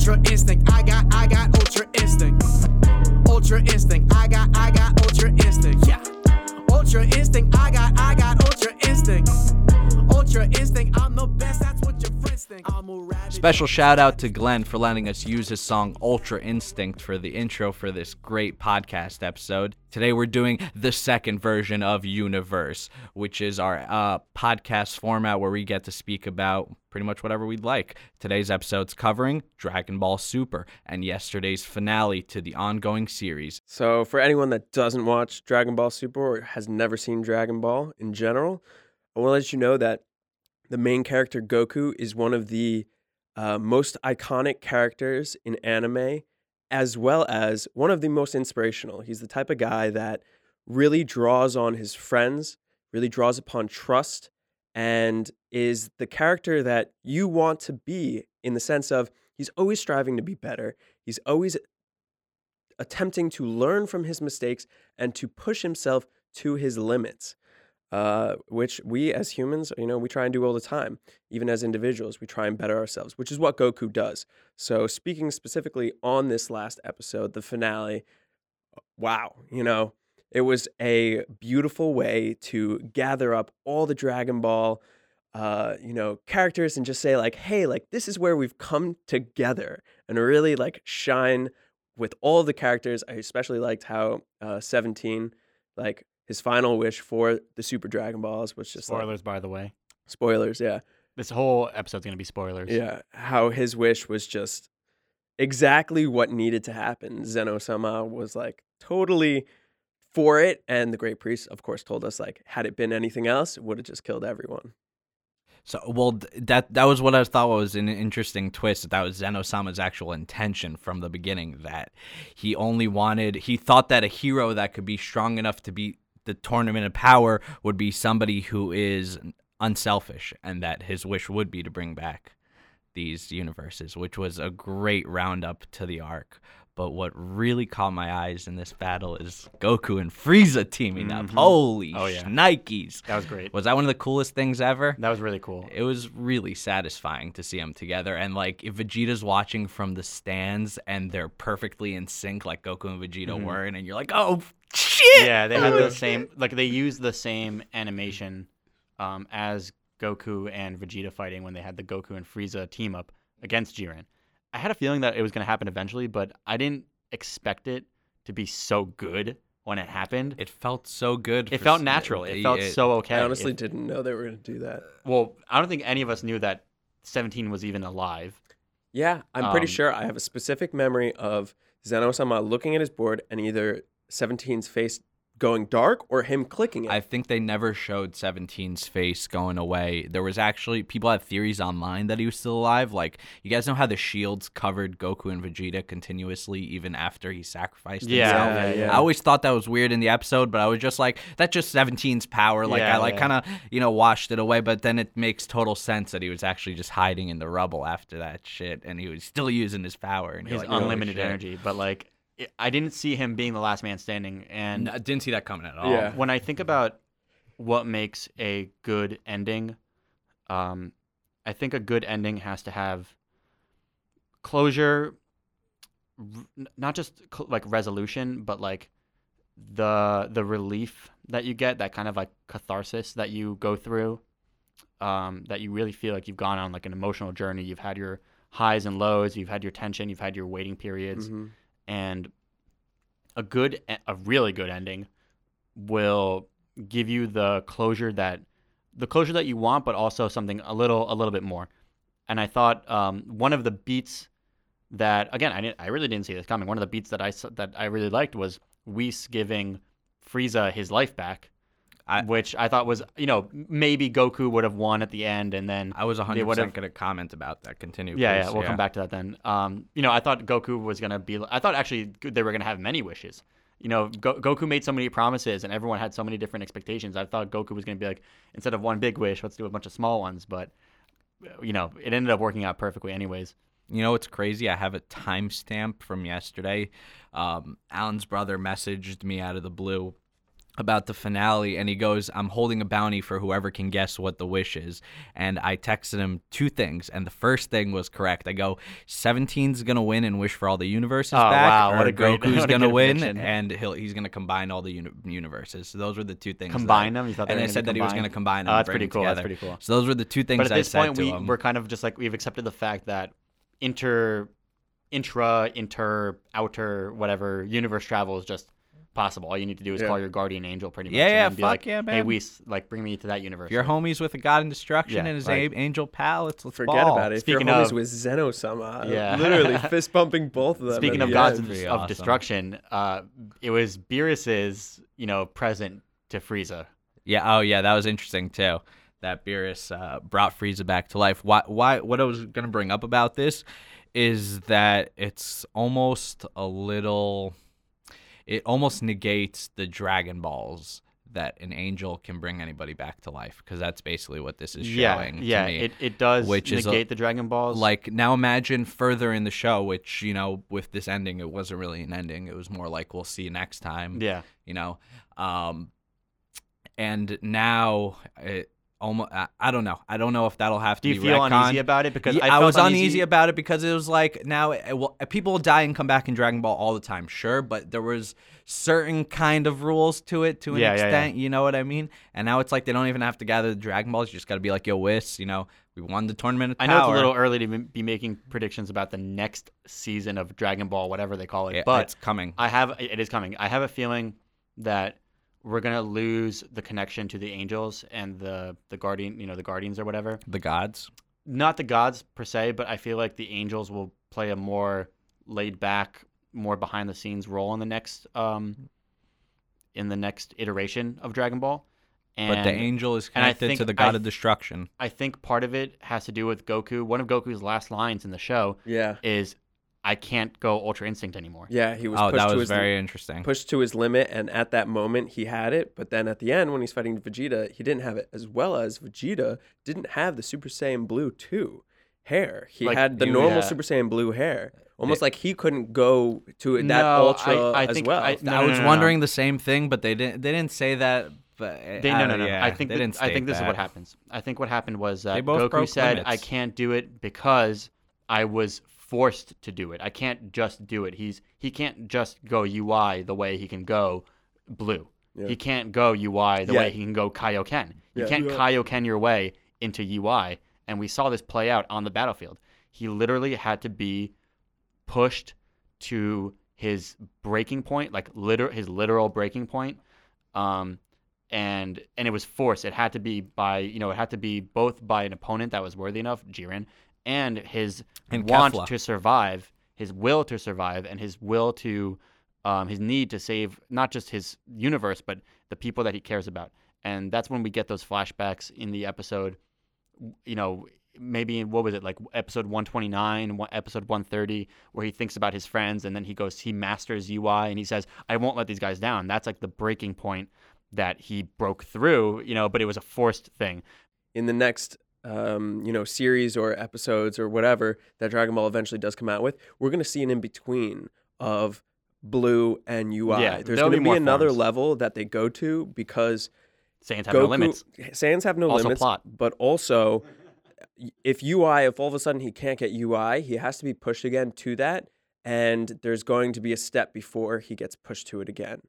ultra instinct. I got, I got ultra instinct. Ultra instinct. I got, I got ultra instinct. Yeah. Ultra instinct. I got, I got ultra instinct. Ultra instinct. I'm the best. That's Special shout out to Glenn for letting us use his song Ultra Instinct for the intro for this great podcast episode. Today we're doing the second version of Universe, which is our uh, podcast format where we get to speak about pretty much whatever we'd like. Today's episode's covering Dragon Ball Super and yesterday's finale to the ongoing series. So, for anyone that doesn't watch Dragon Ball Super or has never seen Dragon Ball in general, I want to let you know that the main character Goku is one of the uh, most iconic characters in anime, as well as one of the most inspirational. He's the type of guy that really draws on his friends, really draws upon trust, and is the character that you want to be in the sense of he's always striving to be better. He's always attempting to learn from his mistakes and to push himself to his limits, uh, which we as humans, you know, we try and do all the time. Even as individuals, we try and better ourselves, which is what Goku does. So, speaking specifically on this last episode, the finale, wow, you know, it was a beautiful way to gather up all the Dragon Ball. Uh, you know, characters and just say like, "Hey, like this is where we've come together," and really like shine with all the characters. I especially liked how uh, 17, like his final wish for the Super Dragon Balls was just like Spoilers, by the way. spoilers. Yeah, This whole episode's gonna be spoilers. yeah. How his wish was just exactly what needed to happen. Zeno Sama was like totally for it, and the Great Priest, of course, told us like, had it been anything else, it would have just killed everyone. So, well, that that was what I thought was an interesting twist. That was Zeno-sama's actual intention from the beginning. That he only wanted, he thought that a hero that could be strong enough to beat the Tournament of Power would be somebody who is unselfish, and that his wish would be to bring back these universes, which was a great roundup to the arc. But what really caught my eyes in this battle is Goku and Frieza teaming up. Mhm. Holy Oh, yeah. Nikes! That was great. Was that one of the coolest things ever? That was really cool. it was really satisfying to see them together. And like, if Vegeta's watching from the stands and they're perfectly in sync, like Goku and Vegeta Mhm. were, and you're like, oh shit! Yeah, they had the same like they used the same animation um, as Goku and Vegeta fighting when they had the Goku and Frieza team up against Jiren. I had a feeling that it was going to happen eventually, but I didn't expect it to be so good when it happened. It, It felt so good. It felt natural. It it- felt it- so okay. I honestly It- didn't know they were going to do that. well, I don't think any of us knew that 17 was even alive. Yeah, I'm pretty Um, sure I have a specific memory of Zeno Sama looking at his board and either 17's face going dark or him clicking it. I think they never showed 17's face going away. There was actually people had theories online that he was still alive. Like you guys know how the shields covered Goku and Vegeta continuously even after he sacrificed Yeah, himself. yeah, yeah. I always thought that was weird in the episode, but I was just like, that's just 17's power. Like Yeah, I like yeah. kind of you know washed it away, but then it makes total sense that he was actually just hiding in the rubble after that shit, and he was still using his power and His like, unlimited shit. energy, but like it, I didn't see him being the last man standing and No, I didn't see that coming at all. Yeah. when I think about what makes a good ending, um, I think a good ending has to have closure, r- n- not just cl- like resolution, but like the the relief that you get, that kind of like catharsis that you go through, um, that you really feel like you've gone on like an emotional journey. You've had your highs and lows, you've had your tension, you've had your waiting periods Mhm. And a good a really good ending will give you the closure that the closure that you want but also something a little a little bit more. And i thought um, one of the beats that again I, didn't, I really didn't see this coming. One of the beats that i that i really liked was Whis giving frieza his life back I- which i thought was you know maybe goku would have won at the end and then I was 100% They would've- going to comment about that. Continue. yeah, please. yeah, we'll come back to that then. Um, you know, I thought Goku was gonna be. I thought actually they were gonna have many wishes. You know, Go- Goku made so many promises, and everyone had so many different expectations. I thought Goku was gonna be like, instead of one big wish, let's do a bunch of small ones. But you know, it ended up working out perfectly, anyways. You know what's crazy? I have a timestamp from yesterday. Um, Alan's brother messaged me out of the blue about the finale and he goes i'm holding a bounty for whoever can guess what the wish is and i texted him two things and the first thing was correct i go 17's gonna win and wish for all the universes Oh, back wow, what a great- goku's what gonna win prediction. and he'll he's gonna combine all the uni- universes so those were the two things that- Combine them? You thought and i said that he was gonna combine oh, them Oh, that's pretty cool, that's pretty cool. so those were the two things But at I this point, we him. we're kind of just like we've accepted the fact that inter, intra, inter, outer, whatever universe travel is just possible. All you need to do is Yeah. call your guardian angel, pretty much. Yeah, and yeah, then be fuck like, yeah, Hey, man. Whis, like bring me to that universe. Your homies with a god in destruction Yeah, and his like- angel pal let's, let's Forget ball. about it. If Speaking you're homies of- with Zeno-sama, Yeah. literally fist bumping both of them. Speaking of the gods end. of, of awesome. destruction, uh, it was Beerus's, you know, present to Frieza. Yeah. Oh, yeah. That was interesting too. That Beerus uh, brought Frieza back to life. Why? Why? What I was gonna bring up about this is that it's almost a little. It almost negates the Dragon Balls that an angel can bring anybody back to life because that's basically what this is showing. yeah, to me. it, it does which is negate the Dragon Balls. like now imagine further in the show, which you know with this ending, it wasn't really an ending. It was more like we'll see you next time yeah, you know um and now it almost I, I don't know i don't know if that'll have to do you be feel retconned. uneasy about it? Because Yeah, I, I, was uneasy. about it because it was like now it, well, eh, people die and come back in Dragon Ball all the time, sure, but there was certain kind of rules to it to an Yeah, yeah, yeah. extent. You know what I mean? And now it's like they don't even have to gather the Dragon Balls. You just got to be like, yo, Whis, you know, we won the tournament. Of I know it's a little early to be making predictions about the next season of Dragon Ball, whatever they call it, but it's coming. I have it is coming. I have a feeling that we're gonna lose the connection to the angels and the the guardian, you know, the guardians or whatever. the gods. Not the gods per se, but I feel like the angels will play a more laid back, more behind the scenes role in the next um in the next iteration of Dragon Ball. And but the angel is and I connected to the god I of destruction. I think part of it has to do with Goku. One of Goku's last lines in the show Yeah, is I can't go Ultra Instinct anymore. yeah, he was Oh, pushed that to was his very interesting. pushed to his limit, and at that moment he had it. But then at the end, when he's fighting Vegeta, he didn't have it, as well as Vegeta didn't have the Super Saiyan Blue two hair. He Like, had the you- normal yeah. Super Saiyan Blue hair, almost like he couldn't go to that No, ultra I- I as think well. I- no, I was no, no. wondering the same thing, but they didn't. They didn't say that. But They, no, uh, no, no. yeah, I think they that- didn't. I think this is what happens. I think what happened was that both Goku broke said, "I can't do it because I was forced to do it. I can't just do it. He's he can't just go UI the way he can go blue. Yeah. He can't go UI the Yeah. way he can go Kaioken. You Yeah. can't Yeah. Kaioken your way into UI." And we saw this play out on the battlefield. He literally had to be pushed to his breaking point, like liter- his literal breaking point. Um, and and it was forced. It had to be by you know it had to be both by an opponent that was worthy enough, Jiren, and his And want Kefla. to survive, his will to survive, and his will to um, his need to save not just his universe but the people that he cares about. And that's when we get those flashbacks in the episode. You know, maybe in what was it like episode 129, episode 130, where he thinks about his friends and then he goes, he masters UI and he says, "I won't let these guys down." That's like the breaking point that he broke through. You know, but it was a forced thing. in the next um, you know series or episodes or whatever that Dragon Ball eventually does come out with, we're gonna see an in between of blue and UI. Yeah, There's gonna be be, another forms. level that they go to because Saiyans have Goku no limits. Saiyans have no Also limits, plot. but also if UI, if all of a sudden he can't get UI, he has to be pushed again to that, and there's going to be a step before he gets pushed to it again.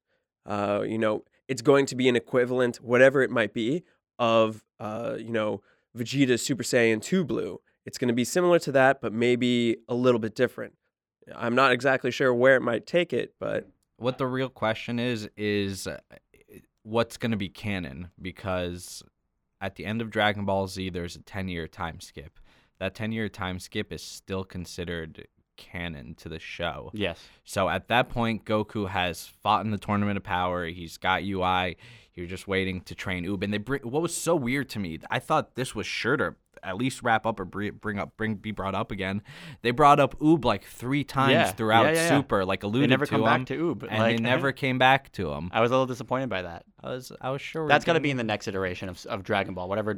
Uh, you know, it's going to be an equivalent, whatever it might be, of uh, you know Vegeta's Super Saiyan 2 Blue. It's going to be similar to that, but maybe a little bit different. I'm not exactly sure where it might take it, but What the real question is is uh, what's going to be canon because at the end of Dragon Ball Z there's a 10-year time skip. That 10-year time skip is still considered canon to the show. Yes. So at that point, Goku has fought in the Tournament of Power. He's got UI. You're just waiting to train Oob. And they bring what was so weird to me. I thought this was sure to at least wrap up or br- bring up, bring be brought up again. They brought up Oob like three times Yeah, through yeah, yeah. Super, like alluded They never to come him, back to Oob. and like, they eh? never came back to him. I was a little disappointed by that. I was I was sure That's going to be in the next iteration of, of Dragon Ball, whatever.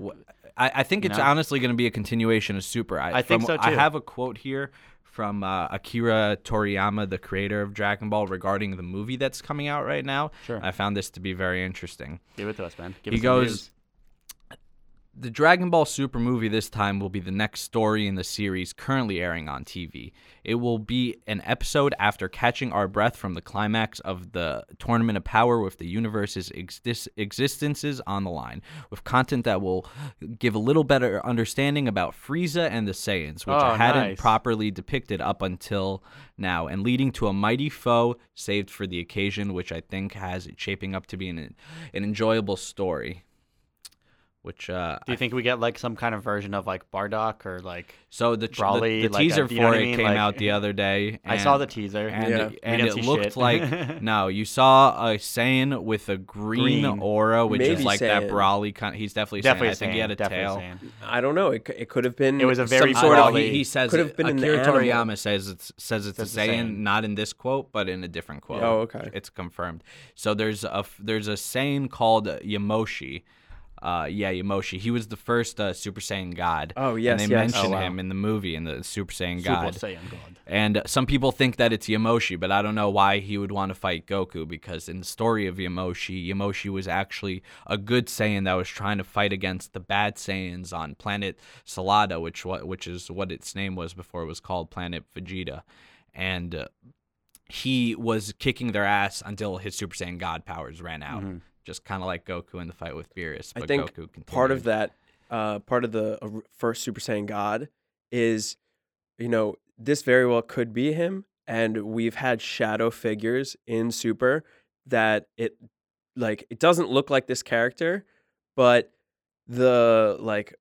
I, I think it's know? honestly going to be a continuation of Super. I, I think from- so, I have a quote here from uh, Akira Toriyama, the creator of Dragon Ball, regarding the movie that's coming out right now. Sure. I found this to be very interesting. Give it to us, man. Give He goes-. The Dragon Ball Super movie this time will be the next story in the series currently airing on TV. It will be an episode after catching our breath from the climax of the Tournament of Power with the universe's exis- existences on the line, with content that will give a little better understanding about Frieza and the Saiyans, which oh, I Oh, hadn't nice. properly depicted up until now, and leading to a mighty foe saved for the occasion, which I think has it shaping up to be an, an enjoyable story. Which uh, Do you think we get like some kind of version of like Bardock or like? So the, tr- the- Broly, the, like, teaser uh, do you know for what I it mean? came Like- out the other day. I saw the teaser. and Yeah. it, and it looked shit. like no. You saw a Saiyan with a green, Green. aura, which Maybe is like that Saiyan. Broly kind. He's definitely definitely Saiyan. I think he had a definitely tail. Saiyan. I don't know. It, it could have been. It was a very some sort of. He, he says could have been an Akira animal. Toriyama says it's says it's Says a the Saiyan, not in this quote, but in a different quote. Oh, okay. It's confirmed. So there's a f- there's a Saiyan called Yamoshi. Uh, yeah, Yamoshi. He was the first uh, Super Saiyan God. Oh, yes, And they yes. mention Oh, wow. him in the movie in the Super Saiyan God. Super God. Saiyan God. And some people think that it's Yamoshi, but I don't know why he would want to fight Goku because in the story of Yamoshi, Yamoshi was actually a good Saiyan that was trying to fight against the bad Saiyans on planet Salada, which what which is what its name was before it was called Planet Vegeta. And uh, he was kicking their ass until his Super Saiyan God powers ran out. Mhm. Just kind of like Goku in the fight with Beerus. I But think part of that, uh, part of the uh, first Super Saiyan God is, you know, this very well could be him, and we've had shadow figures in Super that it, like, it doesn't look like this character, but the like.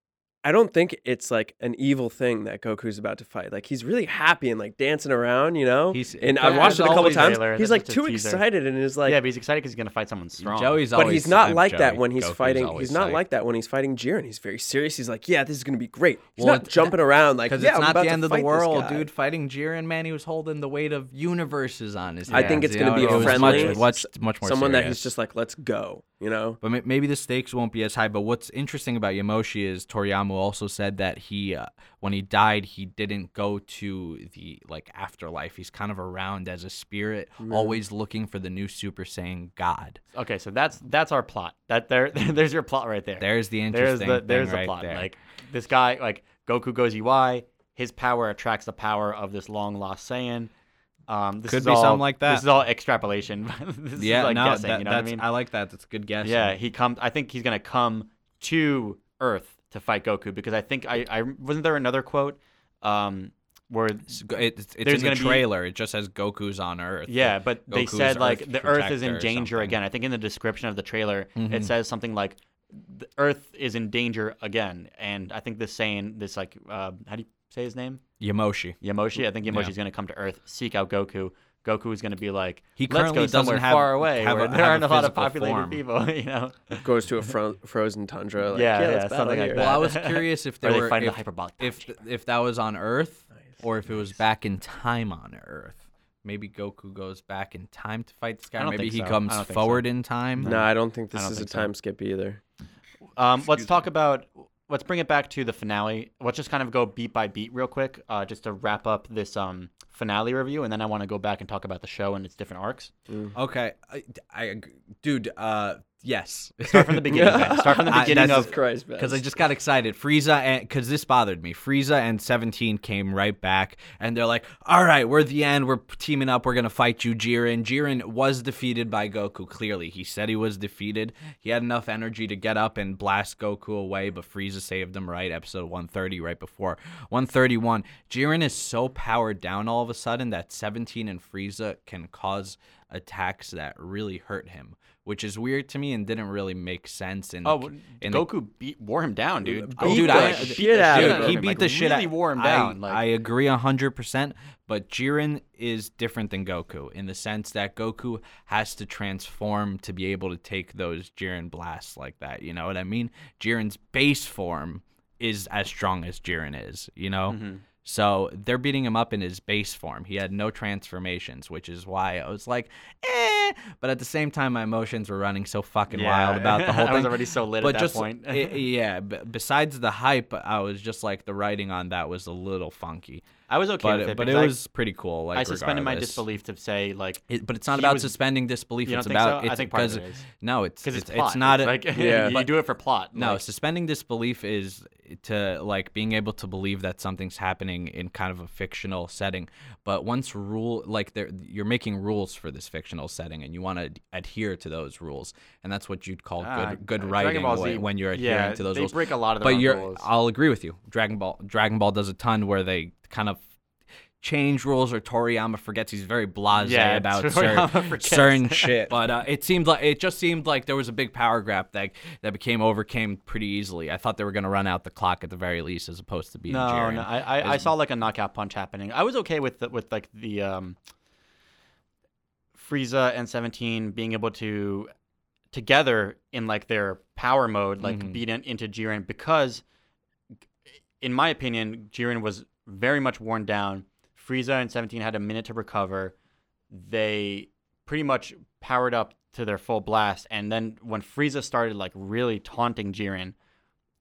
I don't think it's like an evil thing that Goku's about to fight. Like he's really happy and like dancing around, you know. He's- and that I watched it a couple times. Taylor, He's like too teaser. excited and is like, yeah, but he's excited because he's gonna fight someone strong. Joey's but he's not I'm like that when he's Goku's fighting. He's not psyched. like that when he's fighting Jiren. He's very serious. He's like, yeah, this is gonna be great. He's Well, not it's- jumping around like, Because yeah, it's I'm not about the end of the world, dude. Fighting Jiren, man, he was holding the weight of universes on his I think it's gonna know? be It a was friendly- much, much, much more Someone that he's just like, let's go. You know. But maybe the stakes won't be as high. But what's interesting about Yamoshi is Toriyama also said that he, uh, when he died, he didn't go to the like afterlife. He's kind of around as a spirit, always looking for the new Super Saiyan God. Okay, so that's that's our plot. That there, there's your plot right there. There's the interesting. there's the thing there's the right plot. there. Like this guy, like Goku goes EY. His power attracts the power of this long lost Saiyan. Um, this Could is be all, something like that. This is all extrapolation. this yeah, is like no, guessing. that- you know what I that's mean? I like that. That's a good guess. Yeah, he comes. I think he's gonna come to Earth to fight Goku because I think I, I wasn't there another quote, um, where It's, it's, it's There's in the gonna be- trailer. It just says Goku's on Earth. yeah, but they Goku's said like the Earth is in danger again. I think in the description of the trailer Mhm. it says something like the Earth is in danger again, and I think this saying this like uh, how do you say his name Yamoshi. Yamoshi. I think Yeah. Yamoshi's gonna come to Earth, seek out Goku. Goku is gonna be like, He let's currently go doesn't somewhere have- far away have where a- there have aren't a, lot of physical populated form. people. You know. Goes to a fro- frozen tundra. Like, Yeah, yeah, yeah, let's battle something like here." that. Well, I was curious if Or there they were find the if, hyperbolic if if that was on Earth or if it was back in time on Earth. Maybe Goku goes back in time to fight this I guy. don't Maybe he so. Comes don't so. forward in time. No, I don't think this don't is a think so. time skip either. Um, let's talk about. Let's bring it back to the finale. Let's just kind of go beat by beat real quick, uh, just to wrap up this um, finale review, and then I want to go back and talk about the show and its different arcs. Okay, I, I dude. Uh, yes. Start from the beginning. Ben. Start from the beginning that's- of. Christ, Because I just got excited. Frieza and because this bothered me. Frieza and 17 came right back, and they're like, "All right, we're the end. We're teaming up. We're gonna fight you, Jiren." Jiren was defeated by Goku. Clearly, he said he was defeated. He had enough energy to get up and blast Goku away, but Frieza saved him. Right, episode 130, right before 131. Jiren is so powered down all of a sudden that 17 and Frieza can cause attacks that really hurt him. Which is weird to me and didn't really make sense. In Oh, in the Goku beat wore him down, dude. Oh, Goku, dude, I- beat shit out shit of him. he beat like, the shit really out. wore him I- down. like, I agree hundred percent, but Jiren is different than Goku in the sense that Goku has to transform to be able to take those Jiren blasts like that. You know what I mean? Jiren's base form is as strong as Jiren is. You know. Mhm. So they're beating him up in his base form. He had no transformations, which is why I was like, eh. eh. But at the same time, my emotions were running so fucking Yeah. wild about the whole thing. I was already so lit but at that just point. i- yeah, b- besides the hype, I was just like the writing on that was a little funky. I was okay But with it, but it I- was pretty cool. Like I suspended my disbelief to say like It, but it's not about was- suspending disbelief. It's about so? I it's think part of because it is. no, it's because it's, it's, it's not It's a, like Yeah. you do it for plot. no, like- suspending disbelief is to like being able to believe that something's happening in kind of a fictional setting. But once rule like there, you're making rules for this fictional setting, and you want to adhere to those rules, and that's what you'd call Ah, good good Dragon writing Z, when, you're adhering yeah, to those they rules. break a lot of but you're, rules. I'll agree with you. Dragon Ball Dragon Ball does a ton where they kind of change rules or Toriyama forgets he's very blasé Yeah, about certain, certain shit. But uh, it seemed like it just seemed like there was a big power grab that that became overcame pretty easily. I thought they were going to run out the clock at the very least, as opposed to being no, Jiren. no, I, I, I saw like a knockout punch happening. I was okay with the, with like the um, Frieza and Seventeen being able to together in like their power mode, like Mhm. beat in, into Jiren because, in my opinion, Jiren was very much worn down. Frieza and Seventeen had a minute to recover. They pretty much powered up to their full blast, and then when Frieza started like really taunting Jiren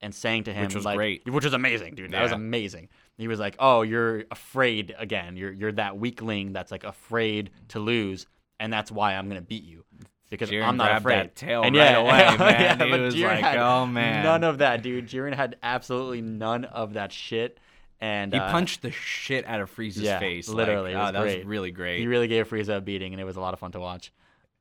and saying to him, Which was like, great. which was amazing, dude. That was amazing. He was like, "Oh, you're afraid again. You're you're that weakling that's like afraid to lose, and that's why I'm gonna beat you because Jiren I'm not afraid." that tail and right yeah, away, man. yeah, He but was Jiren like, "Oh, man." none of that, dude. Jiren had absolutely none of that shit, and he uh, punched the shit out of Frieza's yeah, face. like, literally, it oh, was that was really great. He really gave Frieza a beating, and it was a lot of fun to watch.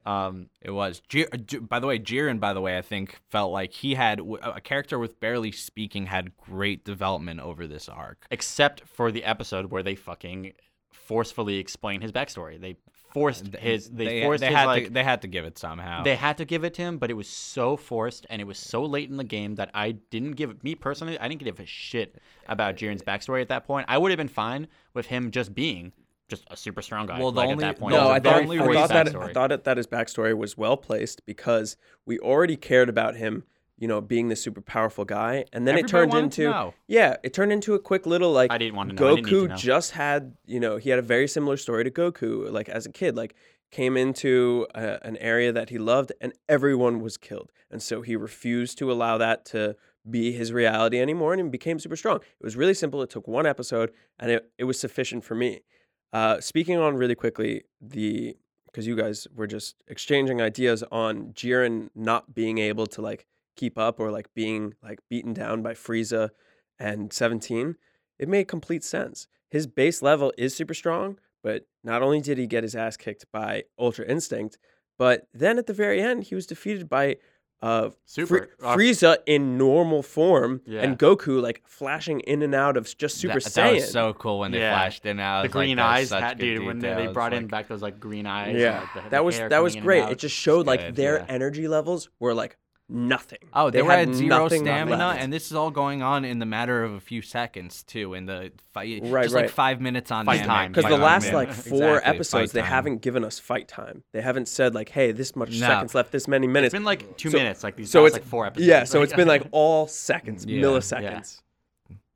Um, It was. Jir- J- by the way, Jiren, by the way, I think felt like he had a character with barely speaking had great development over this arc. except for the episode where they fucking forcefully explain his backstory. They forced his. They, forced his had like. to, they had to give it somehow. They had to give it to him, but it was so forced and it was so late in the game that I didn't give me personally. I didn't give a shit about Jiren's backstory at that point. I would have been fine with him just being just a super strong guy. Well, the like, only- at that point, No, It was No, a I the thought, I thought that. I thought that his backstory was well placed because we already cared about him, you know, being the super powerful guy, and then it turned into yeah, it turned into a quick little like I didn't want to know. I didn't need to Goku know. just had, you know, he had a very similar story to Goku, like as a kid, like came into a, an area that he loved and everyone was killed. And so he refused to allow that to be his reality anymore and he became super strong. It was really simple. It took one episode and it, it was sufficient for me. Uh, speaking on really quickly, the because you guys were just exchanging ideas on Jiren not being able to like keep up or like being like beaten down by Frieza and 17, it made complete sense. His base level is super strong, but not only did he get his ass kicked by Ultra Instinct, but then at the very end, he was defeated by uh, Super. Uh, Frieza in normal form Yeah. and Goku like flashing in and out of just Super that, Saiyan. That was so cool when they Yeah. flashed in. and out. the was like, green eyes, such hat, good dude. When they, they details, brought in back those like green eyes. yeah, and, like, the- the that was that was coming in and great. It just showed like good, their yeah. energy levels were like nothing. Oh, they, They were had at zero stamina, left. and this is all going on in the matter of a few seconds too. In the fight, Right, just like five minutes on Fight time. Because the last Namek. like four Exactly, episodes, they haven't given us fight time. They haven't said like, "Hey, this much No. seconds left, this many It's minutes." been like two So- minutes, like these so past it's like four episodes. yeah, so it's been like all seconds, Yeah, milliseconds.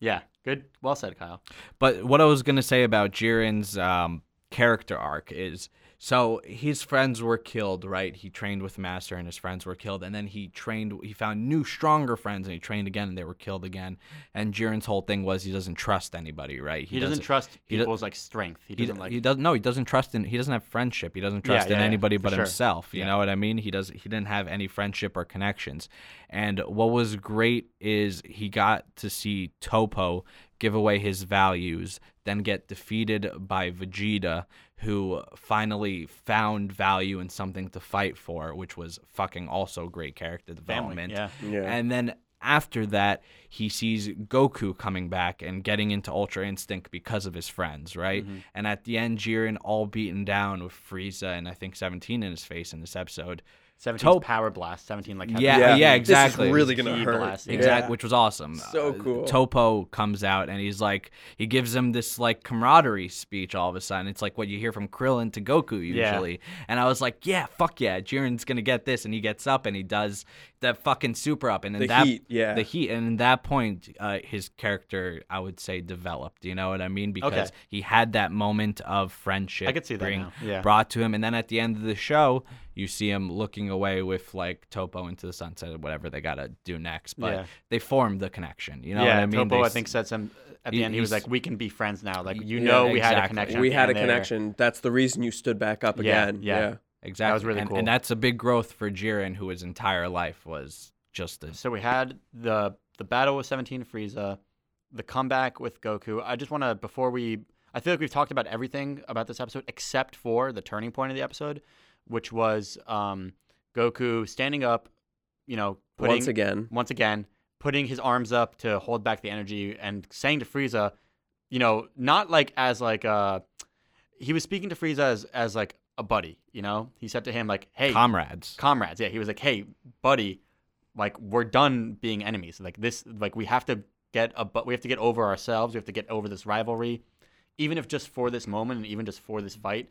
yeah, good, well said, Kyle. But what I was gonna say about Jiren's um, character arc is so his friends were killed, right? He trained with Master, and his friends were killed, and then he trained. He found new, stronger friends, and he trained again, and they were killed again. And Jiren's whole thing was he doesn't trust anybody, right? He, doesn't, trust he do- people's like strength. He He, doesn't like. he doesn't no he doesn't trust in he doesn't have friendship he doesn't Yeah, trust in yeah, yeah, anybody for but sure. himself you Yeah. know what i mean he does he didn't have any friendship or connections and what was great is he got to see Toppo give away his values then get defeated by vegeta who finally found value in something to fight for which was fucking also great character family. development Yeah. Yeah, and then after that, he sees Goku coming back and getting into Ultra Instinct because of his friends, right? Mm-hmm. And at the end, Jiren all beaten down with Frieza and I think 17 in his face in this episode. 17 Top- power blast. 17 like had Yeah, the- yeah, This exactly. is really gonna Ki hurt. blast, yeah. Exactly, Yeah. which was awesome. So Uh, cool. Toppo comes out and he's like, he gives him this like camaraderie speech all of a sudden. It's like what you hear from Krillin to Goku Yeah. usually. And I was like, yeah, fuck yeah, Jiren's gonna get this. And he gets up and he does that fucking super up, and in The that heat, yeah. the heat, and in that point, uh, his character, I would say, developed. You know what I mean? Because he had that moment of friendship. I could see that being yeah. brought to him, and then at the end of the show, you see him looking away with like Toppo into the sunset, or whatever they gotta do next. But Yeah. they formed the connection. You know yeah, what I mean? Toppo, They I s- think said some at the he- end. He was like, "We can be friends now." Like you Yeah, know, we had a connection. we had a there. connection. That's the reason you stood back up Yeah, again. yeah. Exactly. really and, cool. and that's a big growth for Jiren, who his entire life was just a So we had the the battle with 17 Frieza, the comeback with Goku. I just want to before we I feel like we've talked about everything about this episode except for the turning point of the episode, which was um, Goku standing up, you know, putting Once again, once again putting his arms up to hold back the energy and saying to Frieza, you know, not like as like uh he was speaking to Frieza as as like a buddy, you know? He said to him like, "Hey, comrades. comrades. Yeah, he was like, "Hey, buddy, like we're done being enemies. Like this, like we have to get a, but we have to get over ourselves. We have to get over this rivalry, even if just for this moment and even just for this fight.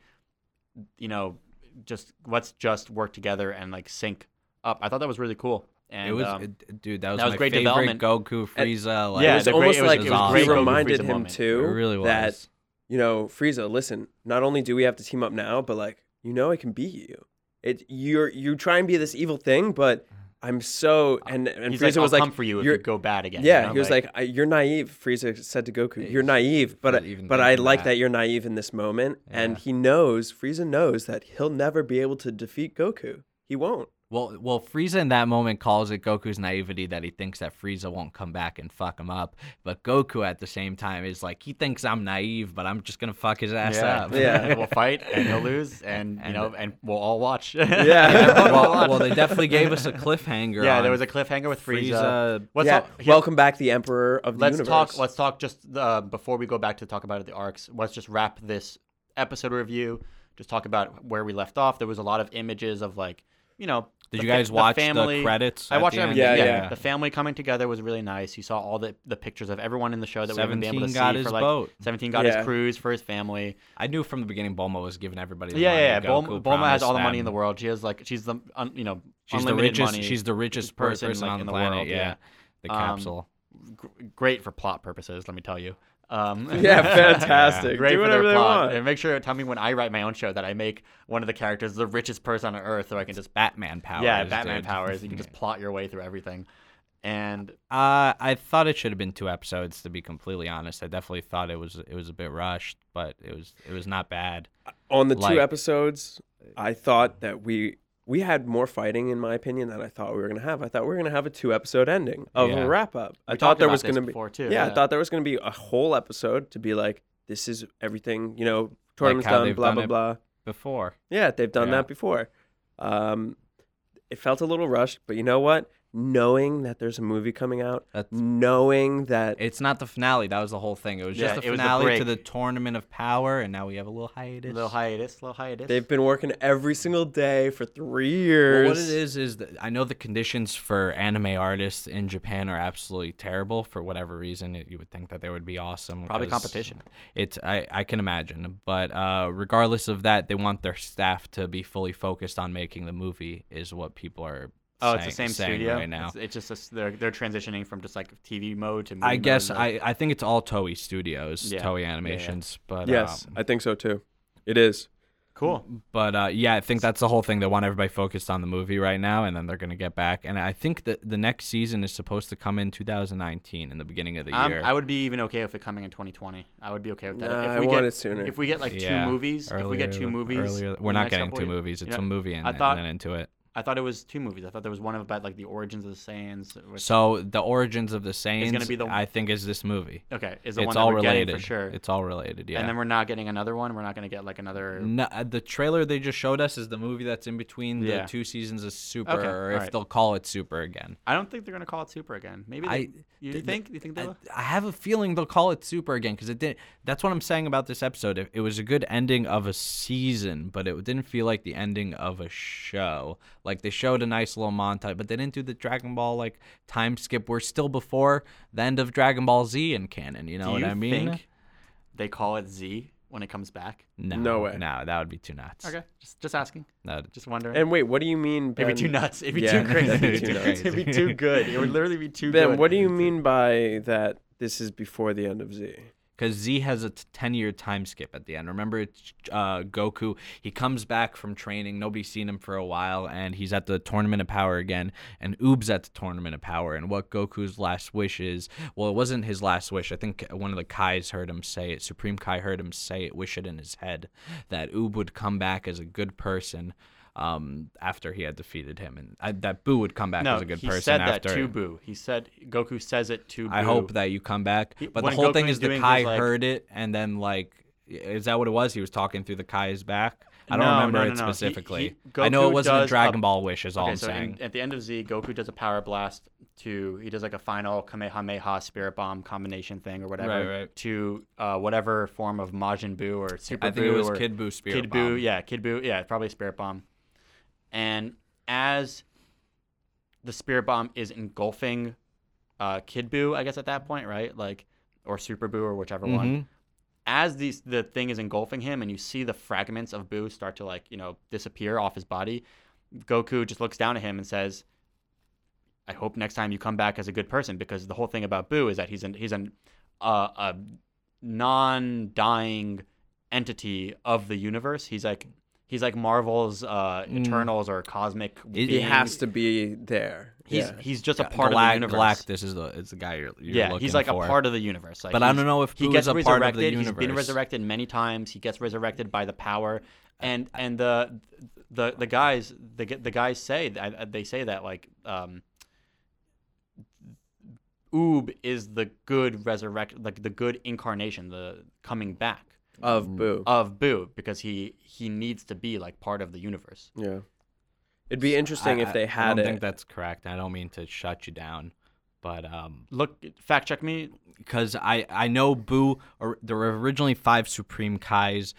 You know, just let's just work together and like sync up. I thought that was really cool. And it was, um, it- dude. That was, that was my great favorite development. Goku Frieza. Like, Yeah, it was the great- almost it was- like it was he great Goku reminded Frieza him moment. too it really was. that you know, Frieza, listen, not only do we have to team up now, but like, you know I can beat you. It you're you try and be this evil thing, but I'm so uh, and and he's Frieza like, was like come for you if you're go bad again. yeah, you know? he was like, I, "You're naive." Frieza said to Goku, Yeah, "You're naive," but but I- even but I like that- that you're naive in this moment, and he knows Frieza knows that he'll never be able to defeat Goku. He won't. Well, well, Frieza in that moment calls it Goku's naivety that he thinks that Frieza won't come back and fuck him up. But Goku at the same time is like, he thinks I'm naive, but I'm just gonna fuck his ass yeah, up. Yeah. we'll fight and he'll lose, and, you know, and we'll all watch. Yeah. well, well, they definitely gave us a cliffhanger. yeah, there was a cliffhanger with Frieza. Frieza. Let's yeah. talk, Welcome back, the Emperor of the let's Universe. talk. Let's talk just uh, before we go back to talk about the arcs. Let's just wrap this episode review. Just talk about where we left off. There was a lot of images of like, you know. Did the you fa- guys watch family. the credits? I watched everything. Yeah, Yeah, yeah. The family coming together was really nice. You saw all the, the pictures of everyone in the show that we haven't been able to Seventeen got see his for like boat. Seventeen got Yeah. his cruise for his family. I knew from the beginning Bulma was giving everybody. The yeah, money. yeah, yeah. Goku Bulma, Bulma has all the money in the world. She has like she's the un, you know She's the richest. money. She's the richest person, person, like, on in the the planet. world, yeah. yeah. the Um, capsule. Great for plot purposes. Let me tell you. Um, yeah, fantastic. Great Do for whatever their they plot. want. And make sure you tell me when I write my own show that I make one of the characters the richest person on earth, so I can just Batman powers. yeah, Batman dude. powers. You can just plot your way through everything. And Uh, I thought it should have been two episodes. To be completely honest, I definitely thought it was it was a bit rushed, but it was it was not bad. On the Like- two episodes, I thought that we we had more fighting, in my opinion, than I thought we were gonna have. I thought we were gonna have a two episode ending of Yeah. a wrap up. I thought there was gonna be before, too, Yeah, I thought there was gonna be a whole episode to be like, this is everything. You know, tournament's how done. Blah done blah blah. Before, Yeah, they've done Yeah. that before. Um, it felt a little rushed, but you know what? Knowing that there's a movie coming out, That's- knowing that it's not the finale. That was the whole thing. It was Yeah, just the it was the finale to the tournament of power, and now we have a little hiatus. A little hiatus, a little hiatus. they've been working every single day for three years. Well, what it is is that I know the conditions for anime artists in Japan are absolutely terrible for whatever reason. It, you would think that they would be awesome. Probably 'cause competition. It's I, I can imagine, but uh, regardless of that, they want their staff to be fully focused on making the movie. Is what people are. Oh, it's the same studio right now. It's, it's just a s they're they're transitioning from just like TV mode to. Movie I guess mode. I, I think it's all Toei Studios, Yeah. Toei Yeah, yeah. Animations, but Yes, um, I think so too. It is. cool. But uh, yeah, I think that's the whole thing. They want everybody focused on the movie right now, and then they're gonna get back. And I think that the next season is supposed to come in 2019, in the beginning of the Um, year. I would be even okay with it coming in 2020. I would be okay with that. Nah, if I we want get, it sooner. If we get like Yeah, two movies, if we get two movies, earlier- we're not getting two of- movies. It's Yeah. a movie and, I thought- and then into it. I thought it was two movies. I thought there was one about like the origins of the Saiyans. So the origins of the Saiyans, is gonna be the- I think, is this movie. okay, is the it's one all we're related for sure. It's all related. Yeah. And then we're not getting another one. We're not going to get like another. No, uh, the trailer they just showed us is the movie that's in between the Yeah. two seasons of Super, Okay, or if alright. they'll call it Super again. I don't think they're going to call it Super again. Maybe they, I- you th- think? You think they I, will? I have a feeling they'll call it Super again because it did. That's what I'm saying about this episode. It, it was a good ending of a season, but it didn't feel like the ending of a show. Like they showed a nice little montage, but they didn't do the Dragon Ball like time skip. We're still before the end of Dragon Ball Z in canon. You know Do what you I mean? think they call it Z when it comes back? No, No way. No, that would be too nuts. Okay, just just asking, No, just wondering. And wait, what do you mean? It'd be too nuts. It'd be Yeah, too crazy. that'd be too It'd be too good. It would literally be too Ben, good. what do you mean by that? This is before the end of Z. because Z has a 10 year time skip at the end. Remember, uh, Goku, he comes back from training. Nobody's seen him for a while, and he's at the Tournament of Power again. And Oob's at the Tournament of Power. And what Goku's last wish is well, it wasn't his last wish. I think one of the Kais heard him say it. Supreme Kai heard him say it, wish it in his head, that Oob would come back as a good person. Um, after he had defeated him, and uh, that Boo would come back No, as a good he person he said after. that to Boo. He said Goku says it to Boo. I hope that you come back. He- but the whole thing Goku is is the Kai like- heard it, and then like, is that what it was? He was talking through the Kai's back. I don't No, remember no, it no. He- specifically. he- I know it wasn't a Dragon a- Ball wish. Is all Okay, I'm so saying. in, at the end of Z, Goku does a power blast to he does like a final Kamehameha Spirit Bomb combination thing or whatever Right, right. to uh, whatever form of Majin Buu or Super Boo. I think Buu it was Kid Buu Spirit Kid Bomb. Buu, yeah, Kid Buu, yeah, probably Spirit Bomb. And as the Spirit Bomb is engulfing uh, Kid Buu, I guess at that point, right? Like, or Super Buu or whichever one. Mhm. As these the thing is engulfing him, and you see the fragments of Buu start to like you know disappear off his body, Goku just looks down at him and says, "I hope next time you come back as a good person." Because the whole thing about Buu is that he's an he's an uh, a non-dying entity of the universe. He's like he's like Marvel's uh, Mm. Eternals or cosmic. It- He being. has to be there. He's yeah. he's just a part Galact- of the universe. Galactus is the is the guy you're, you're yeah, looking he's like for. a part of the universe. Like But I don't know if he gets is a resurrected. part of the He's been resurrected many times. He gets resurrected by the power, and and the the the guys the the guys say that they say that like um. Oob is the good resurrect, like the good incarnation, the coming back of Boo. of Boo, because he he needs to be like part of the universe. yeah. It'd be interesting I- if they I had don't it. think that's correct. I don't mean to shut you down, but um, Look, fact check me. because I I know Boo or there were originally five Supreme Kais.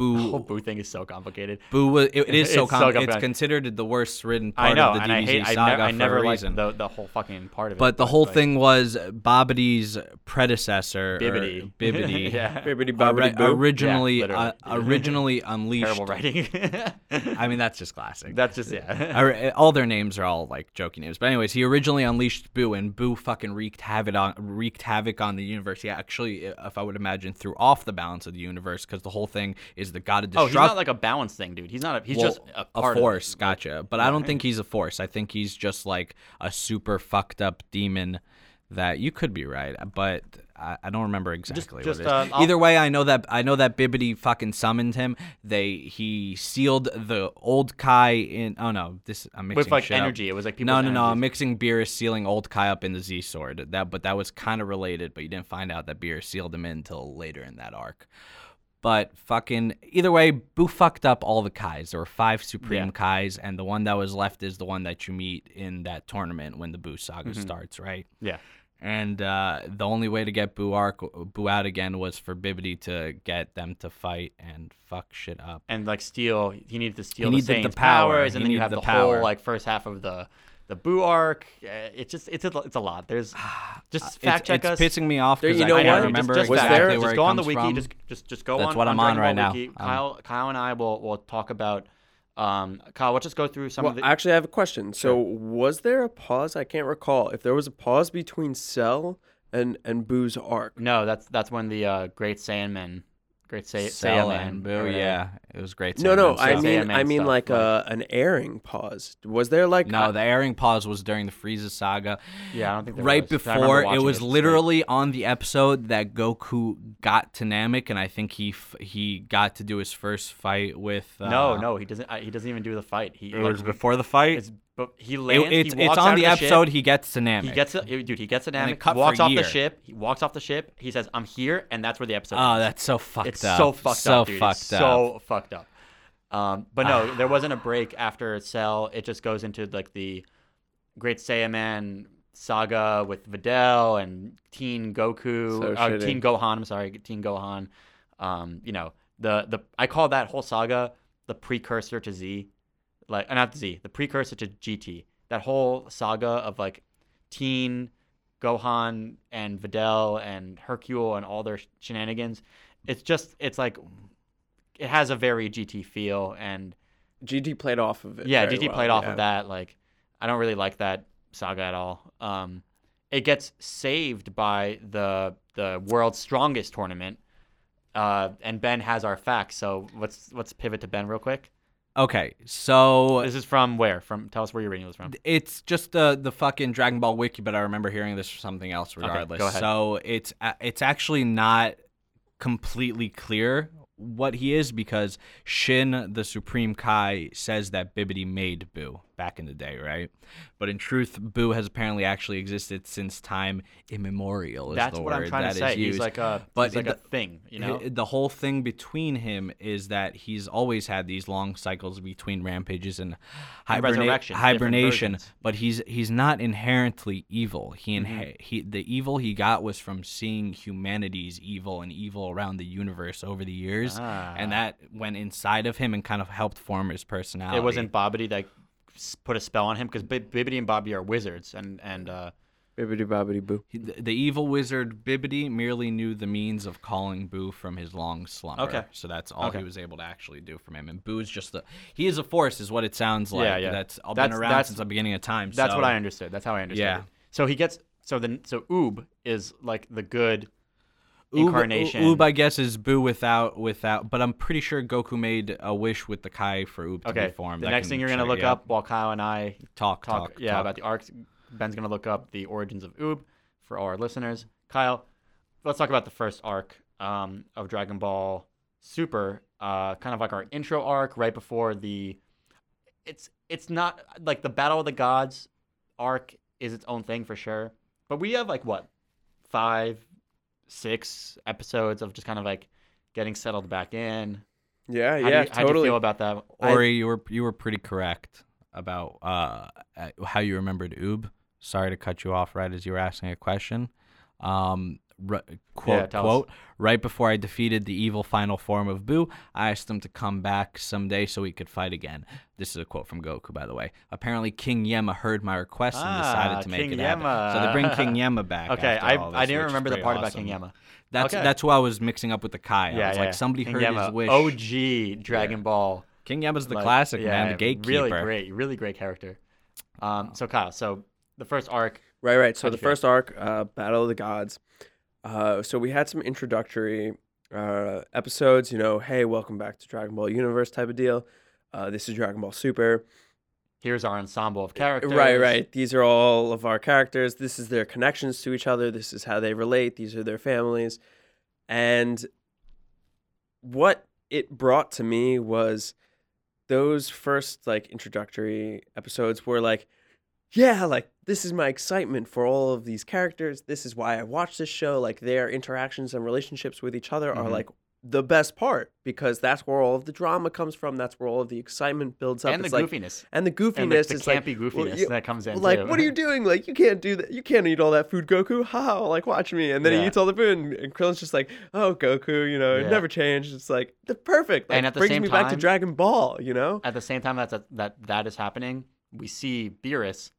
The whole Boo Boo thing is so complicated. Boo was it, it is so, It's so com- it's complicated. considered the worst written I part know, of the and I DBZ hate. I, saga never, I for never a liked reason. the the whole fucking part of it. But the whole like, thing was Babidi's predecessor, or Bibbidi. Bibbidi, yeah. Bibbidi ori- Bobbidi Boo. originally Yeah, literally. uh, originally unleashed. terrible writing. I mean, that's just classic. that's just yeah. Or- all their names are all like joking names. But anyways, he originally unleashed Boo, and Boo fucking wreaked havoc on wreaked havoc on the universe. He actually, if I would imagine, threw off the balance of the universe because the whole thing is the god of oh, destruction. he's not like a balance thing, dude. He's not. A, he's Well, just a, it. force, gotcha. But I don't think he's a force. I think he's just like a super fucked up demon. That you could be right, but I, I don't remember exactly just, what it uh, Either way, I know that I know that Bibbidi fucking summoned him. They he sealed the old Kai in. Oh no, this I'm mixing with like shit up. energy. It was like people. No, no, no. I'm mixing Beerus sealing old Kai up in the Z Sword. That, but that was kind of related. But you didn't find out that Beerus sealed him in until later in that arc. But fucking either way, Boo fucked up all the Kais. There were five Supreme Yeah. Kais, and the one that was left is the one that you meet in that tournament when the Boo saga Mhm. starts, right? Yeah. And uh, the only way to get Boo arc Boo out again was for Bibbidi to get them to fight and fuck shit up. and like steal. He needed to steal needed the the Saiyan's power. powers, He and then you have the the, power. whole like first half of the the Boo arc. Uh, It's just it's a, it's a lot. There's just fact it's, check it's us. It's pissing me off There- because you I know can't what? Just- remember just, Was exactly there- where just it go on the wiki. from. Just just just go That's on. That's what I'm on Dragon right now. Wiki. Um, Kyle Kyle and I will will talk about. Um, Kyle, let's just go through some Well, of the. actually, I have a question. So, was there a pause? I can't recall. If there was a pause between Cell and and Boo's arc. no, that's that's when the uh, Great Saiyaman, Great Say Cell Saiyaman, and Boo, yeah, it was great. No, no. I mean, I mean, stuff, like like- uh, an airing pause. Was there like No, the airing pause was during the Frieza saga. Yeah, I don't think there right was. I before it was straight. literally on the episode that Goku got to Namek, and I think he f- he got to do his first fight with. Uh, no, no, he doesn't. Uh, he doesn't even do the fight. He it like, was before the fight. It's but he It- lands. it's he it's walks on out the of ship, episode. He gets to Namek. He gets a dude. He gets a And Namek. cut He walks for a off year. the ship. He walks off the ship. He says, "I'm here," and that's where the episode. Oh, ends. that's so fucked it's up. so fucked so up, dude. fucked it's up. So fucked up. Um, but no, there wasn't a break after Cell. It just goes into like the Great Saiyaman saga with Videl and Teen Goku, So uh. Teen Gohan. I'm sorry, Teen Gohan. Um, you know the the I call that whole saga the precursor to Z, like uh, not Z, the precursor to GT. That whole saga of like Teen Gohan and Videl and Hercule and all their shenanigans it's just it's like it has a very GT feel and GT played off of it. yeah, GT well, played off yeah. of that. Like, I don't really like that saga at all. Um, it gets saved by the the world's strongest tournament, uh, and Ben has our facts. So let's let's pivot to Ben real quick. Okay, so This is from where? From tell us where you're reading this from. it's just the the fucking Dragon Ball wiki, but I remember hearing this from something else. Regardless, go ahead. so it's a- it's actually not completely clear what he is because Shin, the Supreme Kai, says that Bibbidi made Boo back in the day, right? But in truth, Boo has apparently actually existed since time immemorial. Is That's what I'm trying to say. He's like a But like the- a thing, you know. The whole thing between him is that he's always had these long cycles between rampages and, hiberna- resurrection, hibernation. But he's he's not inherently evil. He Mm-hmm. inhe- he the evil he got was from seeing humanity's evil and evil around the universe over the years, Ah. and that went inside of him and kind of helped form his personality. it wasn't Babidi that put a spell on him because Bibidi and Bobby are wizards, and and uh, Bibbidi bobbidi boo. The, the evil wizard Bibidi merely knew the means of calling Boo from his long slumber. Okay. So that's all Okay. he was able to actually do from him. And Boo is just the he is a force, is what it sounds like. Yeah, yeah. That's all That's- been around that's- since the beginning of time. that's what I understood. That's how I understood. Yeah. it. So he gets so then so Oob is like the good Oob- incarnation. Oob, I guess, is Boo without without. But I'm pretty sure Goku made a wish with the Kai for Oob to Okay. be formed. The next thing you're gonna look yeah. up while Kyle and I Talk, talk, talk, yeah, talk. about the arcs. Ben's gonna look up the origins of Oob for all our listeners. Kyle, let's talk about the first arc um, of Dragon Ball Super. Uh, kind of like our intro arc right before the. It's it's not like the Battle of the Gods arc is its own thing for sure, but we have like what five, six episodes of just kind of like getting settled back in. Yeah, How yeah, do you, how do you totally. feel about that? Ori, you were you were pretty correct about uh, uh, how you remembered Oob. Sorry to cut you off right as you were asking a question. Um, r- quote Yeah, tell us. quote right before I defeated the evil final form of Boo, I asked him to come back someday so we could fight again. This is a quote from Goku, by the way. Apparently, King Yemma heard my request and Ah, decided to make King it happen. So they bring King Yemma back. Okay, after I, all I didn't remember the part awesome. about King Yemma. That's Okay. that's who I was mixing up with the Kai. I Yeah, was yeah. like, somebody King heard Yemma, his wish. OG Dragon Ball. King Yemma's the like, classic yeah, man, the gatekeeper. Really great, really great character. Um, so Kyle, so the first arc, Right, right. So the first arc, uh, Battle of the Gods. Uh, so we had some introductory uh, episodes. You know, hey, welcome back to Dragon Ball Universe type of deal. Uh, this is Dragon Ball Super. here's our ensemble of characters. Right, right. These are all of our characters. This is their connections to each other. This is how they relate. These are their families. And what it brought to me was those first like introductory episodes were like, yeah, like this is my excitement for all of these characters. This is why I watch this show. Like their interactions and relationships with each other are Mhm. like the best part because that's where all of the drama comes from. That's where all of the excitement builds up. And the like- goofiness. and the goofiness And the, the is like campy well, you- that comes in. like, too. what are you doing? Like, you can't do that. You can't eat all that food, Goku. How? Like, watch me. And then Yeah. he eats all the food, and, and Krillin's just like, oh, Goku, you know, Yeah. it never changed. It's like, the perfect. Like, And at the brings same me back to Dragon Ball, you know? At the same time that that that is happening, we see Beerus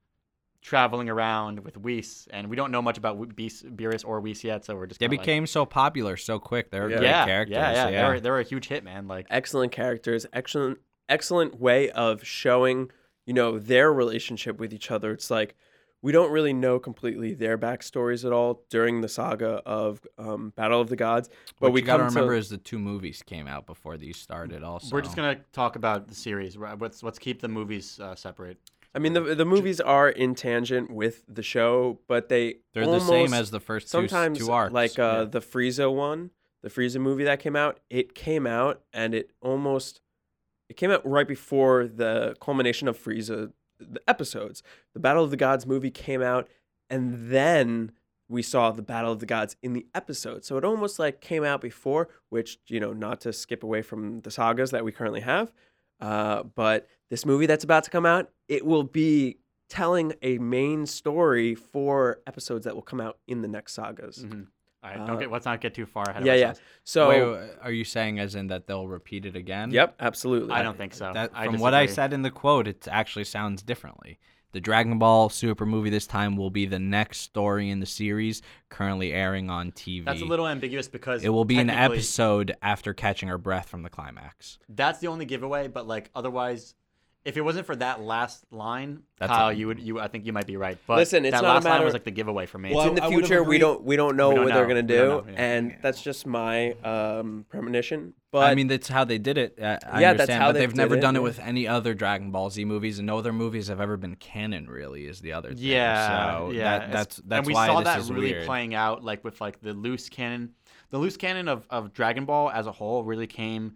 traveling around with Whis, and we don't know much about Whis- Beerus or Whis yet, so we're just They kinda like- became so popular so quick. They're Yeah. great yeah, characters. yeah, yeah, yeah. They were they were a huge hit, man. Like Excellent characters. Excellent, excellent way of showing, you know, their relationship with each other. It's like, we don't really know completely their backstories at all during the saga of um, Battle of the Gods, but what we you gotta remember is the two movies came out before these started. Also, we're just gonna talk about the series. right? Let's let's keep the movies uh, separate. I mean, the the movies are in tangent with the show, but they They're almost, the same as the first two, sometimes two arcs. like uh, yeah. the Frieza one, the Frieza movie that came out. It came out and it almost it came out right before the culmination of Frieza the episodes. The Battle of the Gods movie came out, and then we saw the Battle of the Gods in the episode. So it almost like came out before, which you know, not to skip away from the sagas that we currently have, uh, but this movie that's about to come out, it will be telling a main story for episodes that will come out in the next sagas. Mhm. All right, Uh, don't get let's not get too far ahead. Yeah, of yeah. ourselves. So, Wait, wait, are you saying as in that they'll repeat it again? yep, absolutely. I don't think so. That, I from what I said in the quote, it actually sounds differently. The Dragon Ball Super movie this time will be the next story in the series currently airing on TV. That's a little ambiguous because It will be an episode after catching our breath from the climax. That's the only giveaway, but like otherwise, if it wasn't for that last line, That's Kyle, a- you would you I think you might be right. But Listen, it's that not a last line matter- was like the giveaway for me. Well, it's in the I would've future. We agreed- don't we don't know We don't what they're know. gonna We do, don't know, yeah. and that's just my um, premonition. But I mean, that's how they did it. Uh, I Yeah, understand, that's how but they they've did never it, done it yeah. with any other Dragon Ball Z movies, and no other movies have ever been canon. Really, is the other thing. Yeah, so yeah. That, it's- that's that's and we why saw this that is really weird. playing out like with like the loose canon. The loose canon of, of Dragon Ball as a whole really came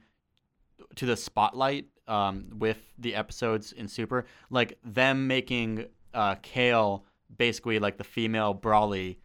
to the spotlight um, with the episodes in Super, like them making uh, Kale basically like the female Broly.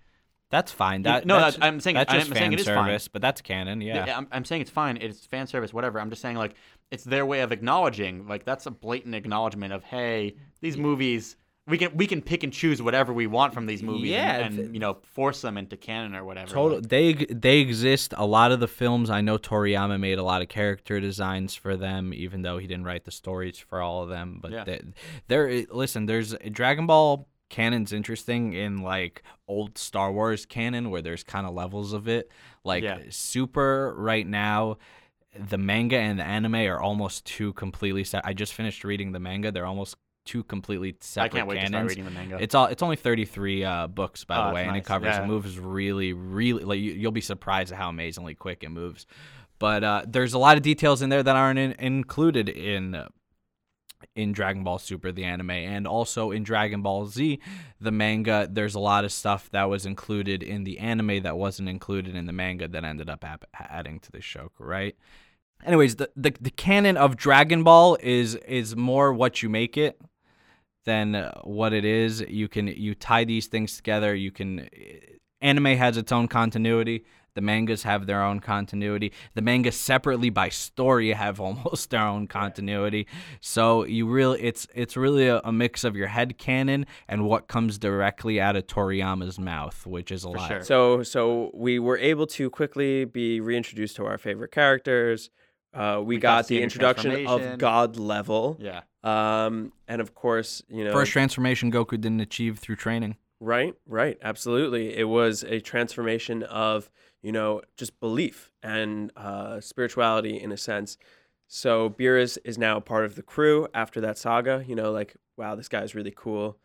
That's fine. That no, that's, that- I'm saying- that's I'm just saying fan fine. service, but that's canon. Yeah. I'm, I'm saying it's fine. It's fan service, whatever. I'm just saying like it's their way of acknowledging. Like that's a blatant acknowledgement of hey, these movies. We can we can pick and choose whatever we want from these movies Yeah, and, and you know force them into canon or whatever. Total. They they exist. A lot of the films I know Toriyama made a lot of character designs for them, even though he didn't write the stories for all of them. But Yeah. they, there, listen, there's Dragon Ball canon's interesting in like old Star Wars canon where there's kind of levels of it. Like Yeah. Super right now. The manga and the anime are almost two completely set. I just finished reading the manga. They're almost two completely separate. I can't wait to start reading the manga. It's all. It's only thirty three uh, books, by Oh, the that's way, and it covers. Yeah. It moves really, really. Like you, you'll be surprised at how amazingly quick it moves. But uh, there's a lot of details in there that aren't in, included in in Dragon Ball Super, the anime, and also in Dragon Ball Z, the manga. There's a lot of stuff that was included in the anime that wasn't included in the manga that ended up adding to the show, right? Anyways, the, the the canon of Dragon Ball is is more what you make it than uh, what it is. You can you tie these things together. You can anime has its own continuity. The mangas have their own continuity. The mangas separately by story have almost their own continuity. So you really it's it's really a, a mix of your head canon and what comes directly out of Toriyama's mouth, which is a lot. sure. So so we were able to quickly be reintroduced to our favorite characters. Uh, we, We got got the introduction of. God level. yeah, Um, and of course, you know, First transformation Goku didn't achieve through training. right, right, absolutely. It was a transformation of you know just belief and uh, spirituality in a sense. So Beerus is now part of the crew after that saga. You know, like wow, this guy's really cool.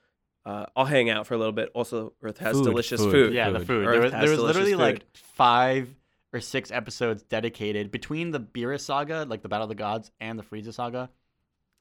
Uh, I'll hang out for a little bit. Also, Earth has Food, delicious food. food. yeah, the food. food. Earth There was, there was delicious literally like five or six episodes dedicated between the Beerus saga, like the Battle of the Gods, and the Frieza saga.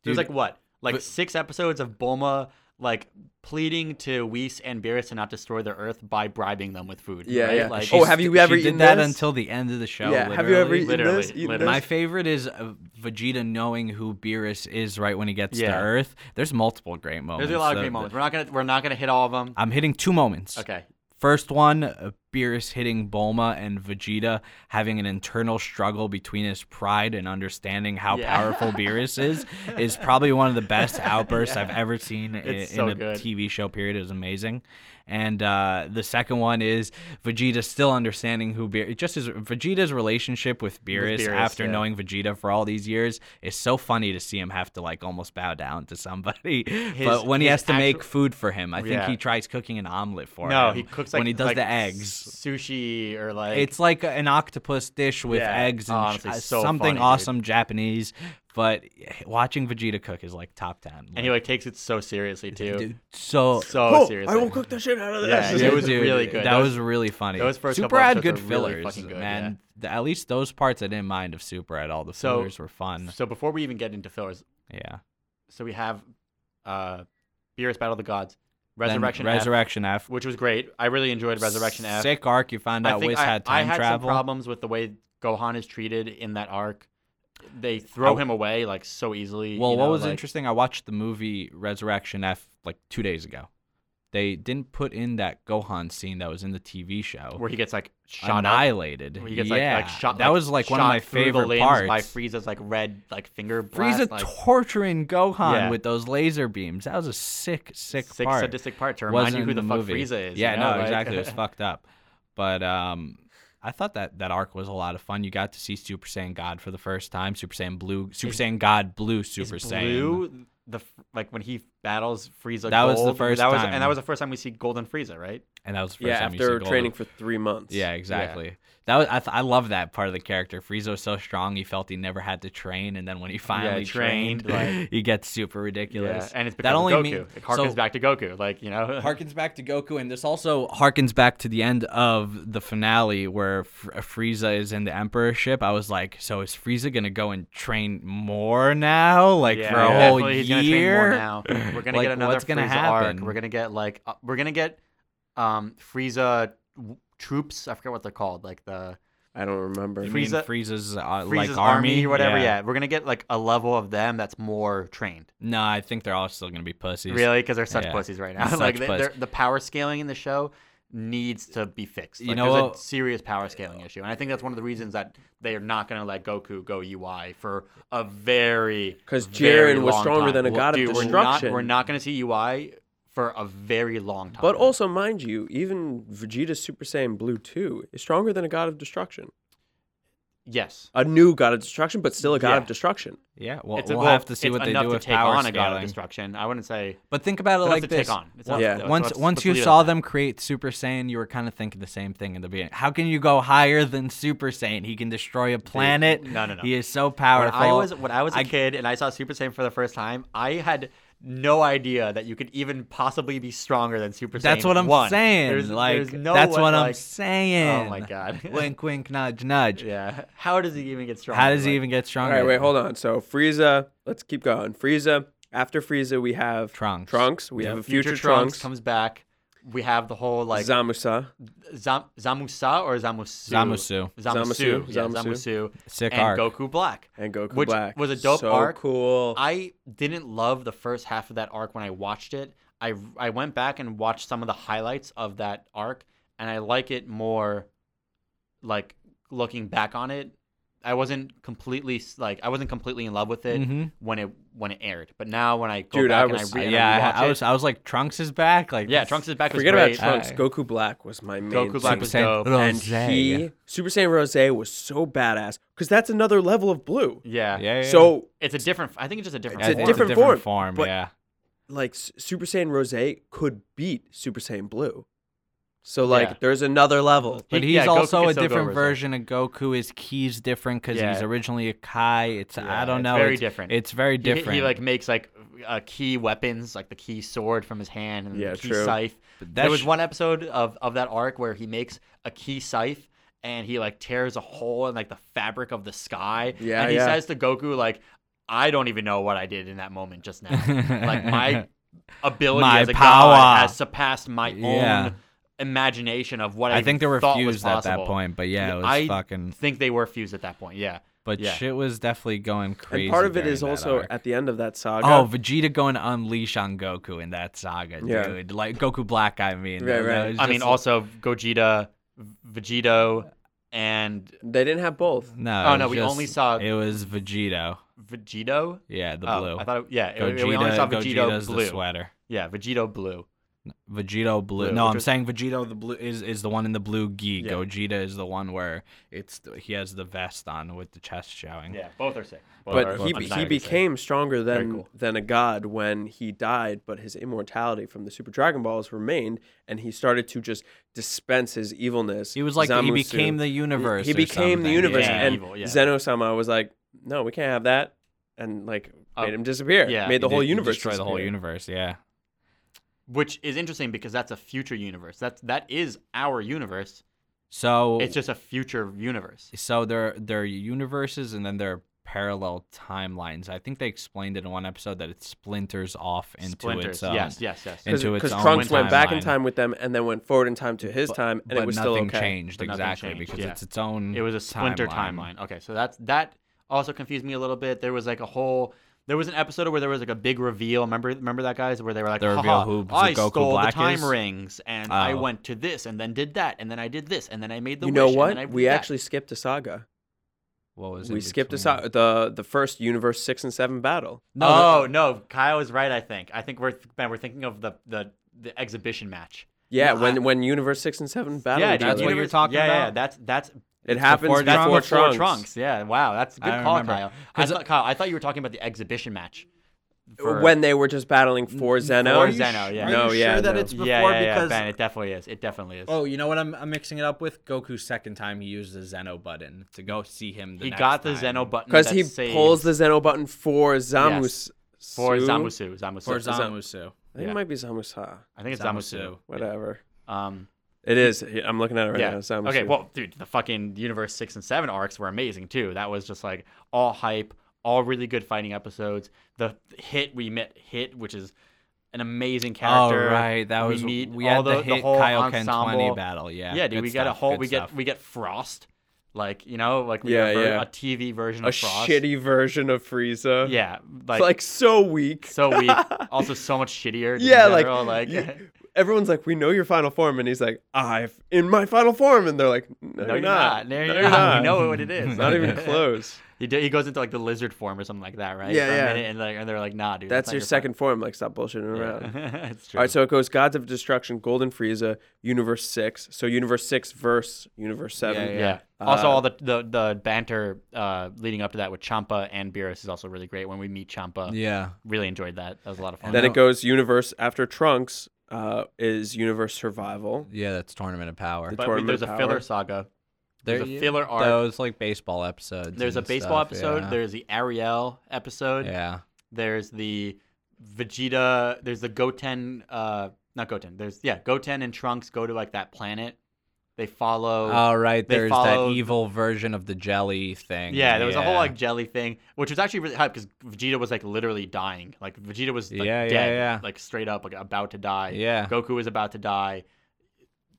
There's Dude, like what, like but- six episodes of Bulma like pleading to Whis and Beerus to not destroy the Earth by bribing them with food. Yeah, right? yeah. Like, Oh, have you ever she eaten did that this? until the end of the show. yeah, have you ever literally. eaten Literally, this? Eaten literally. this? My favorite is uh, Vegeta knowing who Beerus is right when he gets to Earth. There's multiple great moments. There's a lot of The- great moments. We're not gonna we're not gonna hit all of them. I'm hitting two moments. Okay. First one, Beerus hitting Bulma and Vegeta having an internal struggle between his pride and understanding how Yeah. powerful Beerus is is probably one of the best outbursts I've ever seen It's in so a good. TV show. Period. It was amazing. And uh, the second one is Vegeta still understanding who Beerus. Just his Vegeta's relationship with Beerus, Beerus, after yeah. knowing Vegeta for all these years is so funny to see him have to like almost bow down to somebody. but when he has to make food for him, I think Yeah. he tries cooking an omelet for No, him. No, he cooks like when he does like the eggs. sushi or like It's like an octopus dish with Yeah, eggs and honestly, uh, so something funny, dude. awesome Japanese. But watching Vegeta cook is like top ten. and he like takes it so seriously too. dude, so So Oh, seriously. I will cook the shit out of Yeah, this. it was Dude, really good. That Those- was really funny. those first Super couple had episodes good are really fillers, fucking good, man. The- at least those parts I didn't mind of Super at all. The So- fillers were fun. So before we even get into fillers, Yeah. so we have uh Beerus Battle of the Gods, Then Resurrection F, Resurrection F. which was great. I really enjoyed Resurrection F. Sick arc. You found out think Whis I, had I had travel. some problems with the way Gohan is treated in that arc. They throw I- him away like so easily. Well, you what was like- interesting, I watched the movie Resurrection F like two days ago. They didn't put in that Gohan scene that was in the TV show. where he gets like shot up. Where he gets yeah, like, like shot. that was like one of my favorite parts. by Frieza's like red like finger blast. Frieza like, torturing Gohan Yeah. with those laser beams. That was a sick, sick, sick part. sadistic part to remind Wasn't you who the, the fuck movie. Frieza is. Yeah, you know, no, like- exactly. It was fucked up. But um, I thought that that arc was a lot of fun. You got to see Super Saiyan God for the first time. Super Saiyan Blue, Super Is- Saiyan God Blue, Super Saiyan. blue the like when he battles Frieza. That was the first that was, time. And that was the first time we see Golden Frieza, right? and that was the first yeah, time you see after Golden. training for three months. Yeah, exactly. That was I, th- I love that part of the character. Frieza was so strong, he felt he never had to train, and then when he finally trained, trained, like- he gets super ridiculous. Yeah, and it's that only of Goku. mean- it harkens so- back to Goku, like you know. harkens back to Goku, and this also harkens back to the end of the finale where F- Frieza is in the Emperor ship. I was like, so is Frieza gonna go and train more now, like yeah, for a whole definitely he's gonna year? train more now. We're gonna Like, get another what's gonna Frieza happen? arc. We're gonna get like uh, we're gonna get um Frieza w- troops. I forget what they're called, like the I don't remember. You mean Frieza- Frieza's uh, Frieza's like army or whatever. Yeah. we're gonna get like a level of them that's more trained. No, I think they're all still gonna be pussies. Really, because they're such Yeah. pussies right now. Such like they, puss- they're, the power scaling in the show needs to be fixed. You know there's a serious power scaling issue, and I think that's one of the reasons that they are not going to let Goku go UI for a very because Jiren was stronger time. than a god of destruction. We're not, we're not going to see UI for a very long time. But also, mind you, even Vegeta Super Saiyan Blue 2 is stronger than a God of Destruction. Yes, A new God of Destruction, but still a God Yeah. of Destruction. Yeah, well, it's a- we'll well, have to see what they enough do to with take power on a god of destruction. I wouldn't say But think about it like to this: take on. It's Once- Yeah. enough- once once you saw at that. them create Super Saiyan, you were kind of thinking the same thing in the beginning. How can you go higher than Super Saiyan? He can destroy a planet. no, no, no. He is so powerful. When powerful. I was when I was a I- kid and I saw Super Saiyan for the first time, I had no idea that you could even possibly be stronger than Super Saiyan. that's what I'm 1. saying. There's, like there's no that's way- what I'm like- saying. Oh my god. wink, wink, nudge, nudge. yeah. How does he even get stronger? How does he Like, even get stronger? right, wait, hold on. So, Frieza, let's keep going. Frieza, after Frieza, we have Trunks. Trunks. We Yep. have a Future, future, Trunks, Trunks. comes back. We have the whole like Zamusa. Zam- Zamusa or Zamasu. Zamasu. Zamasu. Zamasu, Yeah, Zamasu. Zamusu. Sick and arc. Goku Black. And Goku Which Black. was a dope so arc. cool. I didn't love the first half of that arc when I watched it. I I went back and watched some of the highlights of that arc, and I like it more. Like looking back on it, I wasn't completely like I wasn't completely in love with it Mhm. when it when it aired. But now when I go Dude, back I and I, re- and yeah, rewatch I, I it- was I was like Trunks is back. Like yeah, Trunks is back. was Forget about great. Trunks. I- Goku Black was my main Goku Black thing. was Super Saiyan dope. and Rosé. he Super Saiyan Rose was so badass because that's another level of blue. Yeah. Yeah, yeah. So It's a different. I think it's just a different. Yeah, it's a it's form. different different form, form. but- yeah. like Super Saiyan Rose could beat Super Saiyan Blue. So like Yeah. there's another level. But He- he's yeah, also can a different Rosé. version of Goku. His key's different because he's originally a Kai. It's Yeah, I don't know. it's know. very it's, different. It's very different. He, like makes like uh, key weapons, like the key sword from his hand and Yeah, the key true. scythe. There was one episode of, of that arc where he makes a key scythe and he like tears a hole in like the fabric of the sky. Yeah, and he yeah. says to Goku like, "I don't even know what I did in that moment just now. like my ability My as a power. god has surpassed my Yeah. own imagination of what I, I think they were fused at that point. But yeah, Yeah, it was I fucking. think they were fused at that point. Yeah. But yeah. shit was definitely going crazy. and part of it during is that also arc. at the end of that saga. Oh, Vegeta going to unleash on Goku in that saga, Yeah. dude. Like Goku Black, I mean. Right, That- that right. was I mean, just- also Gogeta, Vegito, and they didn't have both. No. Oh, no, was we just- only saw- It was Vegito. Vegito. Yeah, the oh, blue. I thought, it, yeah, it- Gogeta, we only saw Vegito Gogeta's blue. the sweater. Yeah, Vegito blue. Vegito blue. Blue, No, I'm was- saying Vegito the blue is, is the one in the blue gi. Yeah. Gogeta is the one where it's he has the vest on with the chest showing. Yeah, both are sick. Both But are he, he undeniably sick. became stronger than cool. than a god when he died, but his immortality from the Super Dragon Balls remained, and he started to just dispense his evilness. He was like he became the universe. He or became the universe, Yeah, and evil, yeah. Zeno-sama was like, "No, we can't have that," and like Oh, made him disappear. yeah, made the whole did- he universe destroy the whole universe. Yeah. Which is interesting because that's a future universe. That's that is our universe. So It's just a future universe. so there there are universes and then there are parallel timelines. I think they explained it in one episode that it splinters off into Splinters. its own. yes, yes, yes. into its Because own Trunks went back in time with them, and then went forward in time to his But- time, and but it was nothing still okay. changed But nothing exactly changed, because yeah. it's its own. It was a splinter timeline. Okay, so that's that also confused me a little bit. There was like a whole there was an episode where there was like a big reveal. Remember remember that guys where they were like, The reveal who I Goku stole Black the time is? rings and I Oh. went to this and then did that and then I did this and then I made the You wish know and what? then I We did that." actually skipped a saga. What was it? We in skipped a saga. The the first Universe six and seven battle. No, oh no, Kyle is right. I think. I think we're man, we're thinking of the the the exhibition match. Yeah, No, when I- when Universe six and seven battle. yeah, that's what Universe- you're talking about. yeah, Yeah, that's that's It happens before before, Trunks. before Trunks. Yeah, wow, that's a good I call, remember. Kyle. I 'Cause- thought, Kyle. I thought you were talking about the exhibition match. for when they were just battling for Zeno. For Zeno, yeah. Are No, you yeah, that no. it's before? yeah, yeah, yeah, because Ben, it definitely is. It definitely is. oh, you know what? I'm, I'm mixing it up with Goku's second time he used the Zeno button to go see him. The he next got the time. Zeno button Because he saves pulls the Zeno button for Zamus. for Zamasu. Zamasu. for Zam- Zamasu. I think Yeah. it might be Zamusa. I think it's Zamasu. Zamasu. Whatever. Um, It is. I'm looking at it right yeah. now. Zamasu. Okay. Well, dude, the fucking Universe six and seven arcs were amazing too. That was just like all hype, all really good fighting episodes. The hit we met hit, which is an amazing character. Oh character. right, that We was meet we all had the- the, the hit whole Kaioken twenty ensemble. battle. Yeah, Yeah, dude, good we get a whole we stuff. get we get Frost, like you know, like we Yeah, a, ver- yeah. a TV version a of Frost. shitty version of Frieza. Yeah, like, like so weak. so weak. also, so much shittier. yeah, like, general, like you- everyone's like, we know your final form, and he's like, I've in my final form, and they're like, no, no, you're you're not. not. No, No, you're you're not. not. We know what it is. Not even close. He do, he goes into like the lizard form or something like that, right? Yeah, For a yeah. minute, and, like, and they're like, nah, dude. That's not your fi- second form. Like, stop bullshitting Yeah. around. it's true. All right, so it goes Gods of Destruction, Golden Frieza, Universe Six. So Universe Six versus Universe Seven. Yeah, yeah. Also, Uh, all the, the the banter uh, leading up to that with Champa and Beerus is also really great. When we meet Champa, Yeah, really enjoyed that. That was a lot of fun. And Then it goes Universe after Trunks uh, is Universe Survival. yeah, that's Tournament of Power. The but we, Tournament there's a Power. filler saga. There's a There- filler arc. Those like baseball episodes. There's a baseball stuff, episode. Yeah. There's the Arale episode. yeah. There's the Vegeta. There's the Goten. Uh, not Goten. There's yeah, Goten and Trunks go to like that planet. They follow. Oh right, there's followed- that evil version of the jelly thing. yeah, there was a whole like jelly thing, which was actually really hype because Vegeta was like literally dying. Like Vegeta was like Yeah, yeah, dead, yeah. like straight up, like about to die. Yeah. Goku was about to die.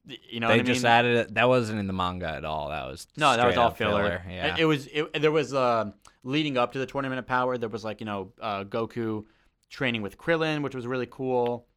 You know they what I mean? just added it. That wasn't in the manga at all. That was No, that was all up filler. Yeah. It, it was. It, there was uh, leading up to the tournament of power. There was like you know uh, Goku training with Krillin, which was really cool.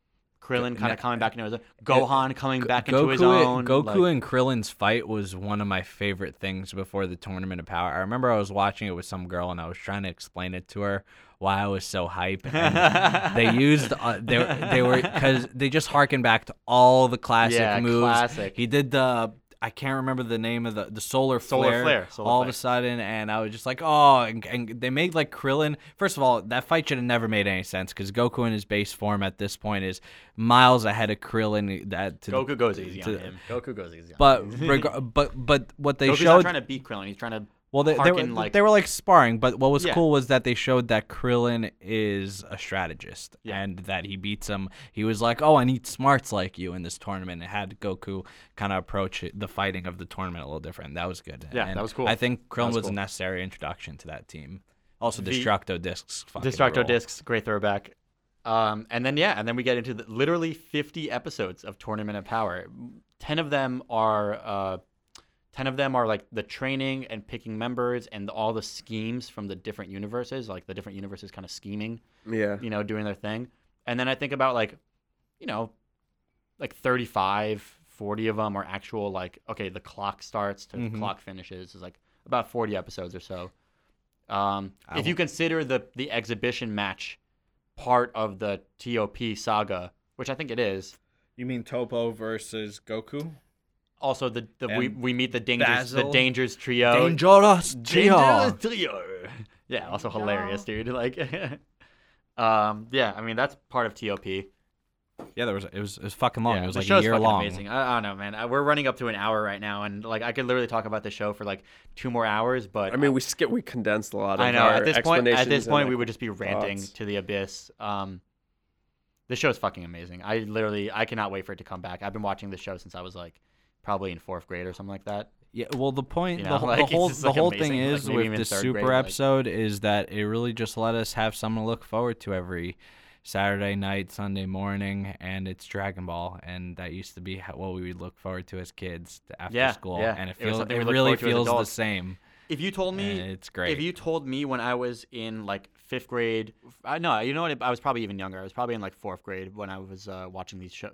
Krillin kind of coming back into his Gohan coming back Goku, into his own. Goku like- and Krillin's fight was one of my favorite things before the Tournament of Power. I remember I was watching it with some girl and I was trying to explain it to her why I was so hype. And they used uh, they they were because they just harken back to all the classic Yeah, moves. classic. He did the. I can't remember the name of the the solar Solar flare, flare, solar all flare. of a sudden, and I was just like, oh, and, and they made like Krillin. First of all, that fight should have never made any sense because Goku in his base form at this point is miles ahead of Krillin. That to, Goku goes easy to- on him. Goku goes easy. on but him. reg- but but what they Goku's not showed trying to beat Krillin. He's trying to. Well they, they, were, like- they were like sparring but what was Yeah. cool was that they showed that Krillin is a strategist Yeah. and that he beats him he was like oh I need smarts like you in this tournament and had Goku kind of approach it, the fighting of the tournament a little different that was good Yeah, And that was cool. I think Krillin was was, cool. a necessary introduction to that team also The- Destructo discs Destructo discs, great throwback. Um, and then yeah, and then we get into the, literally 50 episodes of Tournament of Power. Ten of them are uh, ten of them are like the training and picking members and all the schemes from the different universes, like the different universes kind of scheming, Yeah. you know, doing their thing. And then I think about like, you know, like 35, 40 of them are actual like okay, the clock starts to Mhm. the clock finishes is like about 40 episodes or so. Um, if you consider the the exhibition match part of the TOP saga, which I think it is, you mean Toppo versus Goku also the, the we, we meet the dangers the Basil. dangers trio. Dangerous Dangerous trio. Yeah, also hilarious, dude. Like, um, yeah, I mean that's part of TOP. yeah there was it was it was fucking long Yeah, it was the like a show's year fucking long Amazing. I, I don't know, man. I, we're running up to an hour right now, and like I could literally talk about the show for like two more hours. But I mean, we skip, we condensed a lot of I know our at this point, at this point, like, we would just be ranting thoughts. to the abyss. Um, the is fucking amazing. I literally, I cannot wait for it to come back. I've been watching the show since I was like probably in fourth grade or something like that. Yeah, well, the point, You the, know, whole- like, the whole, just, the like, whole thing amazing, like, is maybe with the super grade, like- episode is that it really just let us have something to look forward to every Saturday night, Sunday morning, and it's Dragon Ball, and that used to be what we would look forward to as kids after Yeah, school, yeah. and it It feels, something it really forward to as feels the same. If you told me, and it's great. If you told me when I was in like fifth grade, I know you know what? I was probably even younger. I was probably in like fourth grade when I was uh, watching these show,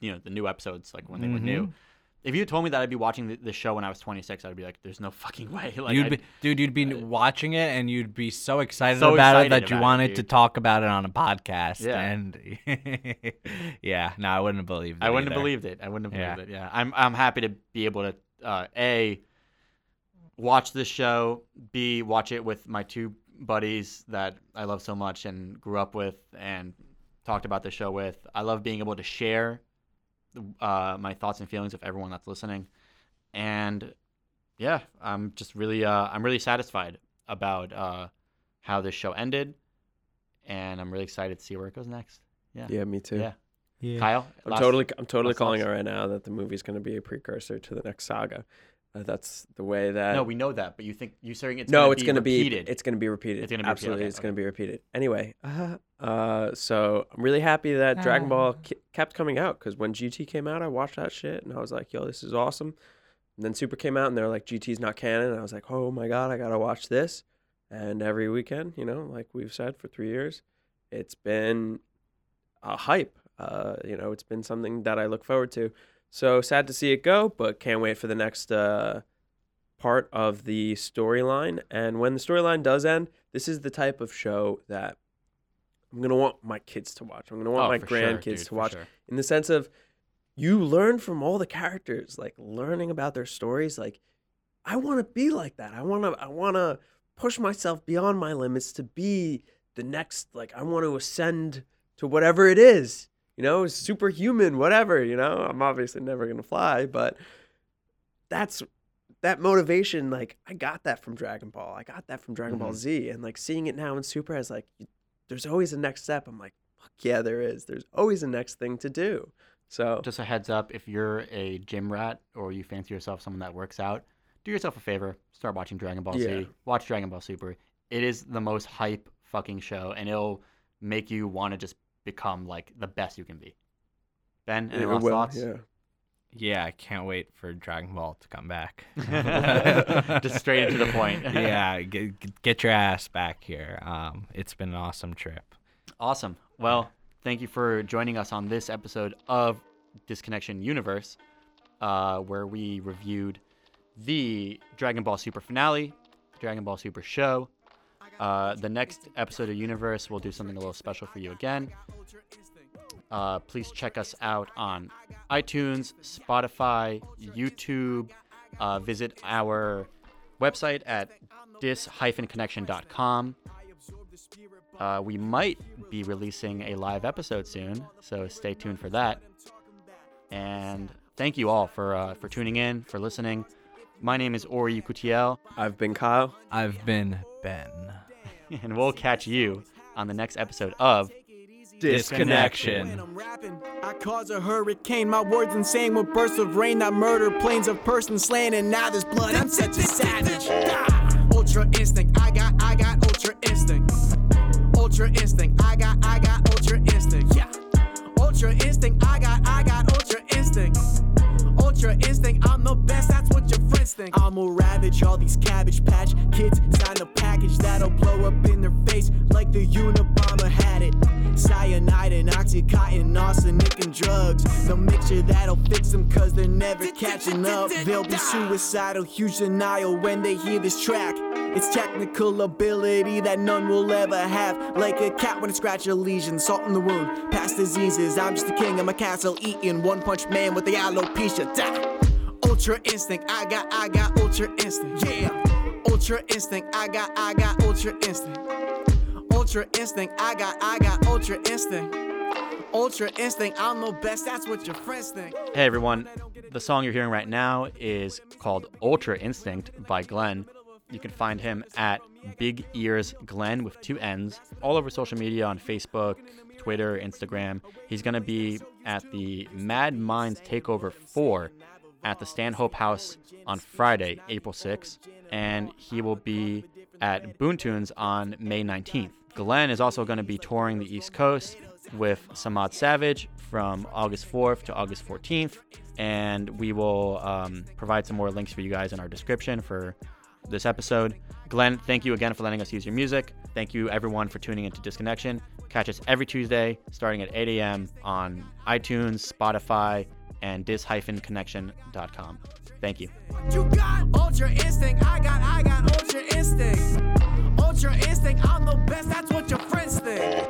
you know, the new episodes like when they were new. If you told me that I'd be watching the, the show when I was 26, I'd be like, "There's no fucking way." Like, you'd be, dude, you'd be watching it, and you'd be so excited So about it excited that you about it, wanted to talk about it on a podcast. Yeah. and yeah, no, I wouldn't have believed. It I wouldn't have believed it. I wouldn't have Yeah. believed it. Yeah, I'm I'm happy to be able to uh, a watch this show, b watch it with my two buddies that I love so much and grew up with and talked about the show with. I love being able to share uh, my thoughts and feelings of everyone that's listening. And yeah, I'm just really uh, I'm really satisfied about uh, how this show ended, and I'm really excited to see where it goes next. Yeah, Yeah, me too. yeah. Yeah. Kyle, I'm last- totally, I'm totally last calling it right now that the movie's going to be a precursor to the next saga. Uh, that's the way that. No, we know that, but you think you're saying it's no, gonna it's going to be. repeated. It's going to be repeated. It's gonna be repeated, absolutely. okay, it's going to be repeated. Anyway, uh, uh, so I'm really happy that Dragon Ball ki- kept coming out because when GT came out, I watched that shit and I was like, "Yo, this is awesome." And then Super came out and they're like, "GT's not canon," and I was like, "Oh my god, I gotta watch this." And every weekend, you know, like we've said for three years, it's been a hype. Uh, you know, it's been something that I look forward to. So sad to see it go, but can't wait for the next uh, part of the storyline. And when the storyline does end, this is the type of show that I'm gonna want my kids to watch. I'm gonna want Oh, my for sure, grandkids dude, to watch. sure. In the sense of you learn from all the characters, like learning about their stories. Like I want to be like that. I want to. I want to push myself beyond my limits to be the next. Like I want to ascend to whatever it is. You know, superhuman, whatever. You know, I'm obviously never gonna fly, but that's that motivation. Like I got that from Dragon Ball. I got that from Dragon Ball Mhm. Z, and like seeing it now in Super as like, there's always a next step. I'm like, fuck yeah, there is. There's always a next thing to do. So Just a heads up, if you're a gym rat or you fancy yourself someone that works out, do yourself a favor. Start watching Dragon Ball Yeah. Z. Watch Dragon Ball Super. It is the most hype fucking show, and it'll make you want to just become like the best you can be. Ben, any last will, thoughts? Yeah. Yeah, I can't wait for Dragon Ball to come back. Just straight into the point. yeah, get, get your ass back here. Um, it's been an awesome trip. Awesome. Well, thank you for joining us on this episode of Disconnection Universe, uh, where we reviewed the Dragon Ball Super finale, Dragon Ball Super show. Uh, the next episode of Universe, we'll do something a little special for you again. Uh, please check us out on iTunes, Spotify, YouTube. Uh, visit our website at dis-connection.com. Uh, we might be releasing a live episode soon, so stay tuned for that. And thank you all for uh, for tuning in, for listening. My name is Ori Ukutiel, I've been Kyle. I've been Ben. and we'll catch you on the next episode of Disconnection. When I'm rapping, I cause a hurricane. My words insane with bursts of rain that murder planes of persons slain. And now there's blood. I'm such a savage. Ultra instinct. I got, I got ultra instinct. Ultra instinct. I got, I got ultra instinct. Yeah. Ultra instinct. I got, I got ultra instinct. Ultra instinct. I'm the best. That's friends think. I'ma ravage all these cabbage patch kids. Sign a package that'll blow up in their face like the Unabomber had it. Cyanide and Oxycontin, arsenic and drugs. The mixture that'll fix them cause they're never catching up. They'll be suicidal, huge denial when they hear this track. It's technical ability that none will ever have. Like a cat when it scratch a lesion, salt in the wound, past diseases. I'm just the king of my castle, eating one punch man with the alopecia. Da! Ultra instinct, I got, I got ultra instinct. Yeah. Ultra instinct, I got, I got ultra instinct. Ultra instinct, I got, I got ultra instinct. Ultra instinct, I'm the best, that's what your friends think. Hey everyone, the song you're hearing right now is called Ultra Instinct by Glenn. You can find him at Big Ears Glenn with two N's all over social media on Facebook, Twitter, Instagram. He's going to be at the Mad Minds Takeover 4 at the Stanhope House on Friday, April 6th, and he will be at Boontoons on May 19th. Glenn is also going to be touring the East Coast with Samad Savage from August 4th to August 14th, and we will um, provide some more links for you guys in our description for this episode. Glenn, thank you again for letting us use your music. Thank you everyone for tuning into Disconnection. Catch us every Tuesday starting at 8 a.m. on iTunes, Spotify, and dis-connection.com. Thank you. you got ultra instinct. I got, I got ultra instinct. Ultra instinct. I'm the best. That's what your friends think.